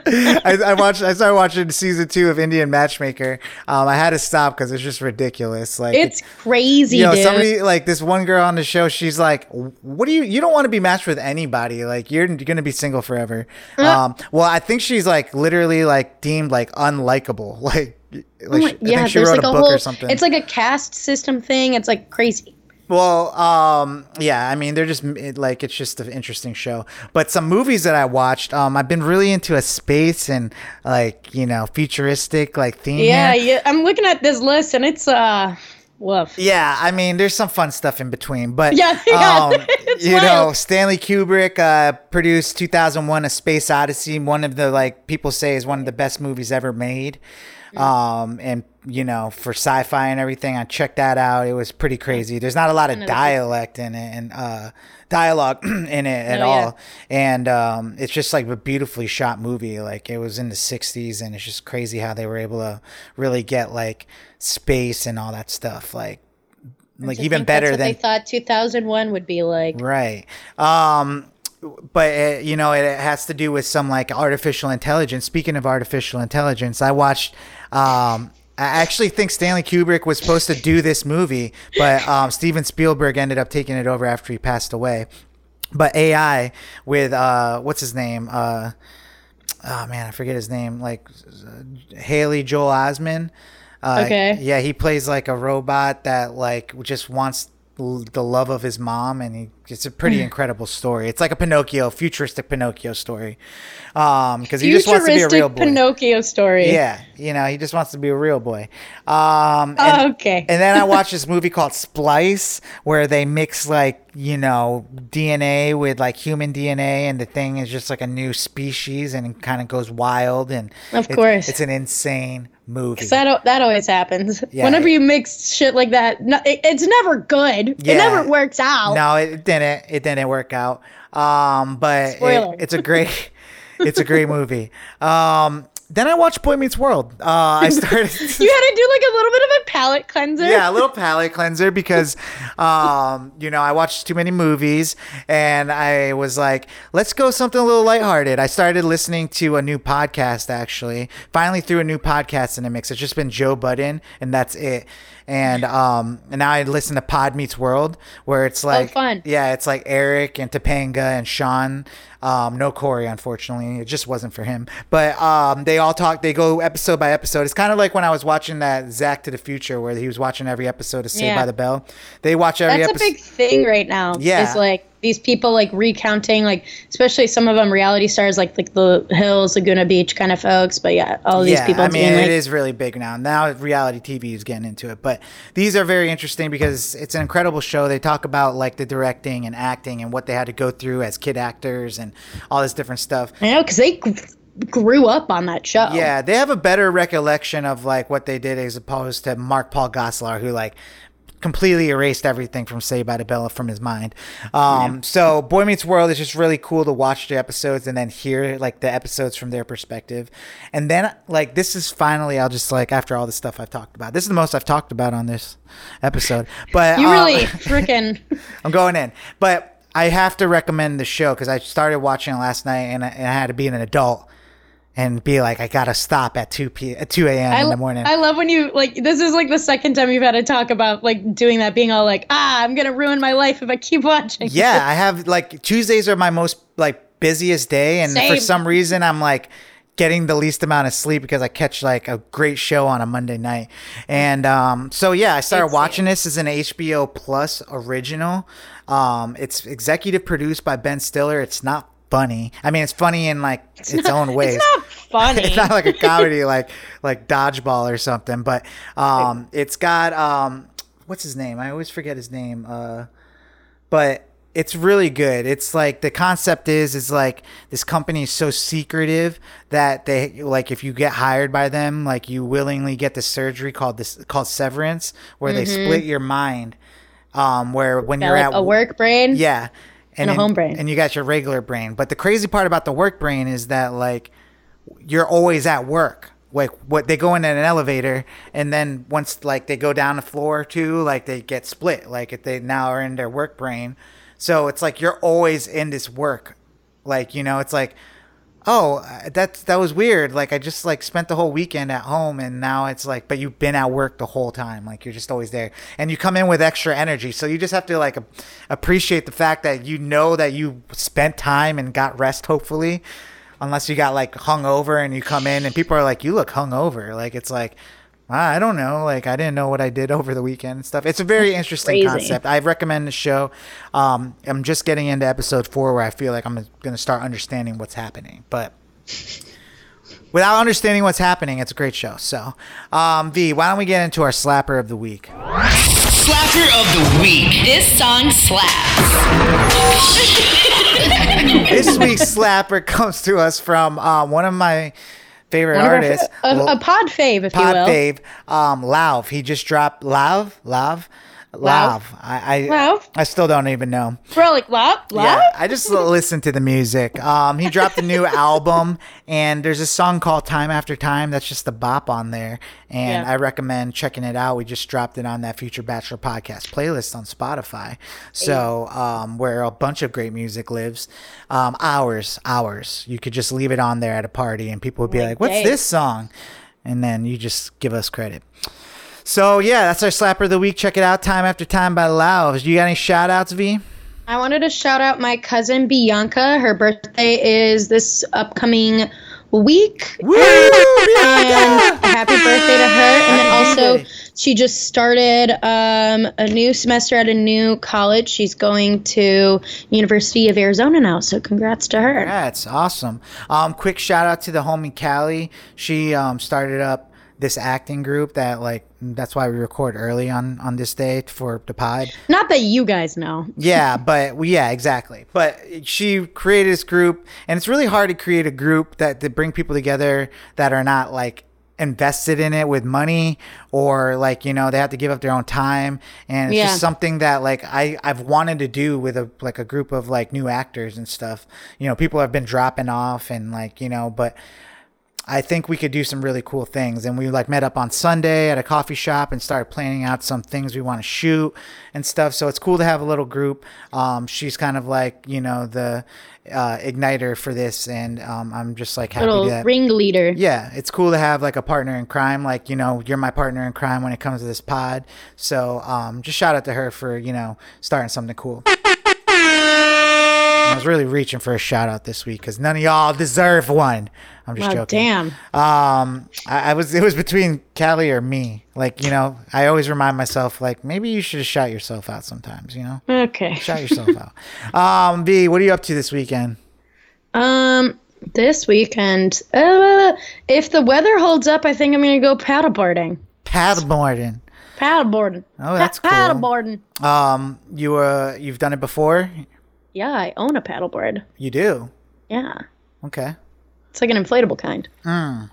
I, I watched. I started watching season two of Indian Matchmaker. Um, I had to stop because it's just ridiculous. Like it's crazy, you know, dude. somebody like this one girl on the show. She's like, "What do you? You don't want to be matched with anybody. Like you're going to be single forever." Um, well, I think she's like literally like deemed like unlikable. [laughs] Like, like Oh yeah, think she there's wrote like a a book whole. or something. It's like a caste system thing. It's like crazy. Well, um, yeah, I mean, they're just it, like it's just an interesting show. But some movies that I watched, um, I've been really into a space and like you know futuristic like theme. Yeah, here. yeah, I'm looking at this list and it's uh, woof. Yeah, I mean, there's some fun stuff in between, but Yeah, [laughs] yeah, um, [laughs] you know. Stanley Kubrick uh, produced 2001: A Space Odyssey. One of the like people say is one of the best movies ever made. Um, and you know, for sci-fi and everything, I checked that out. It was pretty crazy. There's not a lot of dialect in it and uh, dialogue [clears throat] in it at Oh, yeah. all, and um, it's just like a beautifully shot movie. Like it was in the 60s, and it's just crazy how they were able to really get like space and all that stuff. Like like even better than they thought 2001 would be like. right um but uh you know it has to do with some like artificial intelligence speaking of artificial intelligence i watched um I actually think Stanley Kubrick was supposed to do this movie, but um, Steven Spielberg ended up taking it over after he passed away. But AI with uh, what's his name? Uh, oh man, I forget his name. Like uh, Haley Joel Osment. Uh, Okay. Yeah, he plays like a robot that like just wants l- the love of his mom, and he, it's a pretty incredible story. It's like a Pinocchio, futuristic Pinocchio story, because he just wants to be a real boy. Pinocchio story. Yeah, you know, he just wants to be a real boy. Um, and, Oh, okay. and then I [laughs] watched this movie called Splice, where they mix like you know DNA with like human DNA, and the thing is just like a new species, and it kind of goes wild. And Of it's- course. it's an insane movie. That, that always happens. Yeah. Whenever you mix shit like that, no, it, it's never good. Yeah. It never works out. No, it didn't. It didn't work out. Um, but it- it's a great, [laughs] it's a great movie. Um, then I watched Boy Meets World. Uh, I started. [laughs] You had to do like a little bit of a palate cleanser. yeah, a little palate cleanser because, um, you know, I watched too many movies and I was like, let's go something a little lighthearted. I started listening to a new podcast actually. Finally threw a new podcast in the mix. It's just been Joe Budden and that's it. And um, and now I listen to Pod Meets World where it's like, fun. yeah, it's like Eric and Topanga and Sean. Um, no Cory, unfortunately. It just wasn't for him. But um, they all talk. They go episode by episode. It's kind of like when I was watching that Zack to the Future, where he was watching every episode of Saved Yeah. by the Bell. They watch every That's a big thing right now. Yeah. Is like these people like recounting, like especially some of them reality stars, like like the Hills, Laguna Beach kind of folks. But yeah, all these yeah, people I mean, doing like it is really big now. Now reality TV is getting into it, but these are very interesting because it's an incredible show. They talk about like the directing and acting and what they had to go through as kid actors and all this different stuff. I know because they grew up on that show. Yeah, they have a better recollection of like what they did as opposed to Mark Paul Gosselaar, who like completely erased everything from Saved by the Bell from his mind. Um, So Boy Meets World is just really cool to watch the episodes and then hear like the episodes from their perspective. And then like this is finally I'll just like after all the stuff I've talked about. This is the most I've talked about on this episode. But You uh, really [laughs] freaking. I'm going in. But I have to recommend the show because I started watching it last night and I, and I had to be an adult and be like, I gotta stop at two p at two a.m. in the morning. I love when you like. This is like the second time you've had to talk about like doing that, being all like, ah, I'm gonna ruin my life if I keep [laughs] watching. yeah, I have like Tuesdays are my most like busiest day, and for some reason I'm like getting the least amount of sleep because I catch like a great show on a Monday night. And um, so yeah, I started It's- watching this as an HBO Plus original. Um, it's executive produced by Ben Stiller. It's not funny. I mean, it's funny in like its, own ways. It's not [laughs] funny. it's not like a [laughs] comedy like like dodgeball or something but um it's got um what's his name i always forget his name uh but it's really good it's like the concept is is like this company is so secretive that they like if you get hired by them like you willingly get the surgery called this called severance where they split your mind um where when Mm-hmm. You're like at a work brain. yeah. And a then- home brain. And you got your regular brain. But the crazy part about the work brain is that like you're always at work. Like what they go in an elevator and then once like they go down the floor or two, like they get split. Like if they now are in their work brain. So it's like you're always in this work. Like, you know, it's like oh uh, that's that was weird. Like i just like spent the whole weekend at home and now it's like but you've been at work the whole time. Like you're just always there. And you come in with extra energy. So you just have to like appreciate the fact that you know that you spent time and got rest hopefully unless you got like hung over and you come in and people are like you look hung over like it's like I don't know. Like I didn't know what I did over the weekend and stuff. It's a very interesting crazy. concept. I recommend the show. Um, I'm just getting into episode four where I feel like I'm going to start understanding what's happening. But without understanding what's happening, it's a great show. So, um, V, why don't we get into our slapper of the week? Slapper of the week. This song slaps. [laughs] this week's slapper comes to us from um, one of my favorite One our a, a pod fave, if Pod you will. Pod Fave, um, Lauv. He just dropped Lauv, Lauv, Lauv. I, I, Lauv? I still don't even know. Bro, like, lap, lap? Yeah, I just listen to the music. Um, he dropped a new [laughs] album, and there's a song called "Time After Time" that's just a bop on there, and Yeah. I recommend checking it out. We just dropped it on that Future Bachelor podcast playlist on Spotify, so um, where a bunch of great music lives. Um, hours, hours. You could just leave it on there at a party, and people would be like, "What's this song?" And then you just give us credit. So yeah, that's our slapper of the week. Check it out, time after time by. Do you got any shout outs, V? I wanted to shout out my cousin Bianca. Her birthday is this upcoming week. Woo! And [laughs] happy birthday to her. And then also, she just started um, a new semester at a new college. She's going to University of Arizona now. So congrats to her. That's awesome. Um, quick shout out to the homie Callie. She um, started up this acting group that like that's why we record early on on this day for the pod. Not that you guys know. [laughs] Yeah, but we yeah, exactly. But she created this group and it's really hard to create a group that to bring people together that are not like invested in it with money or like you know they have to give up their own time and it's Yeah. just something that like I I've wanted to do with a like a group of like new actors and stuff you know people have been dropping off and like you know but I think we could do some really cool things. And we like met up on Sunday at a coffee shop and started planning out some things we want to shoot and stuff. So it's cool to have a little group. Um, she's kind of like, you know, the uh, igniter for this. And um, I'm just like happy Little that. ringleader. Yeah, it's cool to have like a partner in crime. Like, you know, you're my partner in crime when it comes to this pod. So um, just shout out to her for, you know, starting something cool. I was really reaching for a shout out this week because none of y'all deserve one. I'm just Oh, joking. damn. Um, I, I was it was between Callie or me. Like you know, I always remind myself like maybe you should shout yourself out sometimes. You know, Okay. shout yourself out. [laughs] Um, B, what are you up to this weekend? Um, this weekend, uh, if the weather holds up, I think I'm gonna go paddleboarding. Paddleboarding. Paddleboarding. Oh, that's Pa- cool. Paddleboarding. Um, you uh, you've done it before. Yeah, I own a paddleboard. You do. Yeah, Okay. It's like an inflatable kind. Hmm.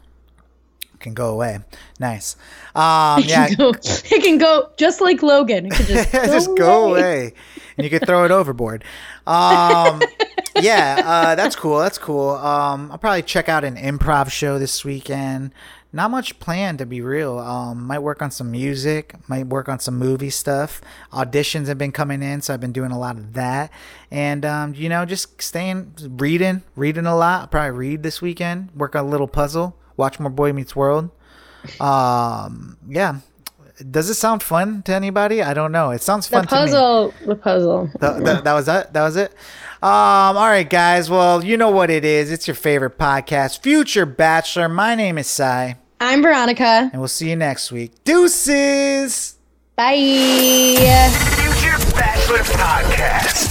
It can go away. Nice. Um, yeah. [laughs] It, can go, it can go just like Logan. It can just [laughs] go, just go away and you could throw it overboard um [laughs] yeah uh that's cool that's cool um i'll probably check out an improv show this weekend not much planned to be real um might work on some music might work on some movie stuff auditions have been coming in so i've been doing a lot of that and um you know just staying reading reading a lot I'll probably read this weekend work on a little puzzle watch more boy meets world um yeah does it sound fun to anybody? I don't know. It sounds The fun to me. puzzle. The puzzle. Th- th- that was it. That was it. Um. All right, guys. Well, you know what it is. It's your favorite podcast, Future Bachelor. My name is Cy, I'm Veronica. and we'll see you next week. Deuces. Bye. Future Bachelor Podcast.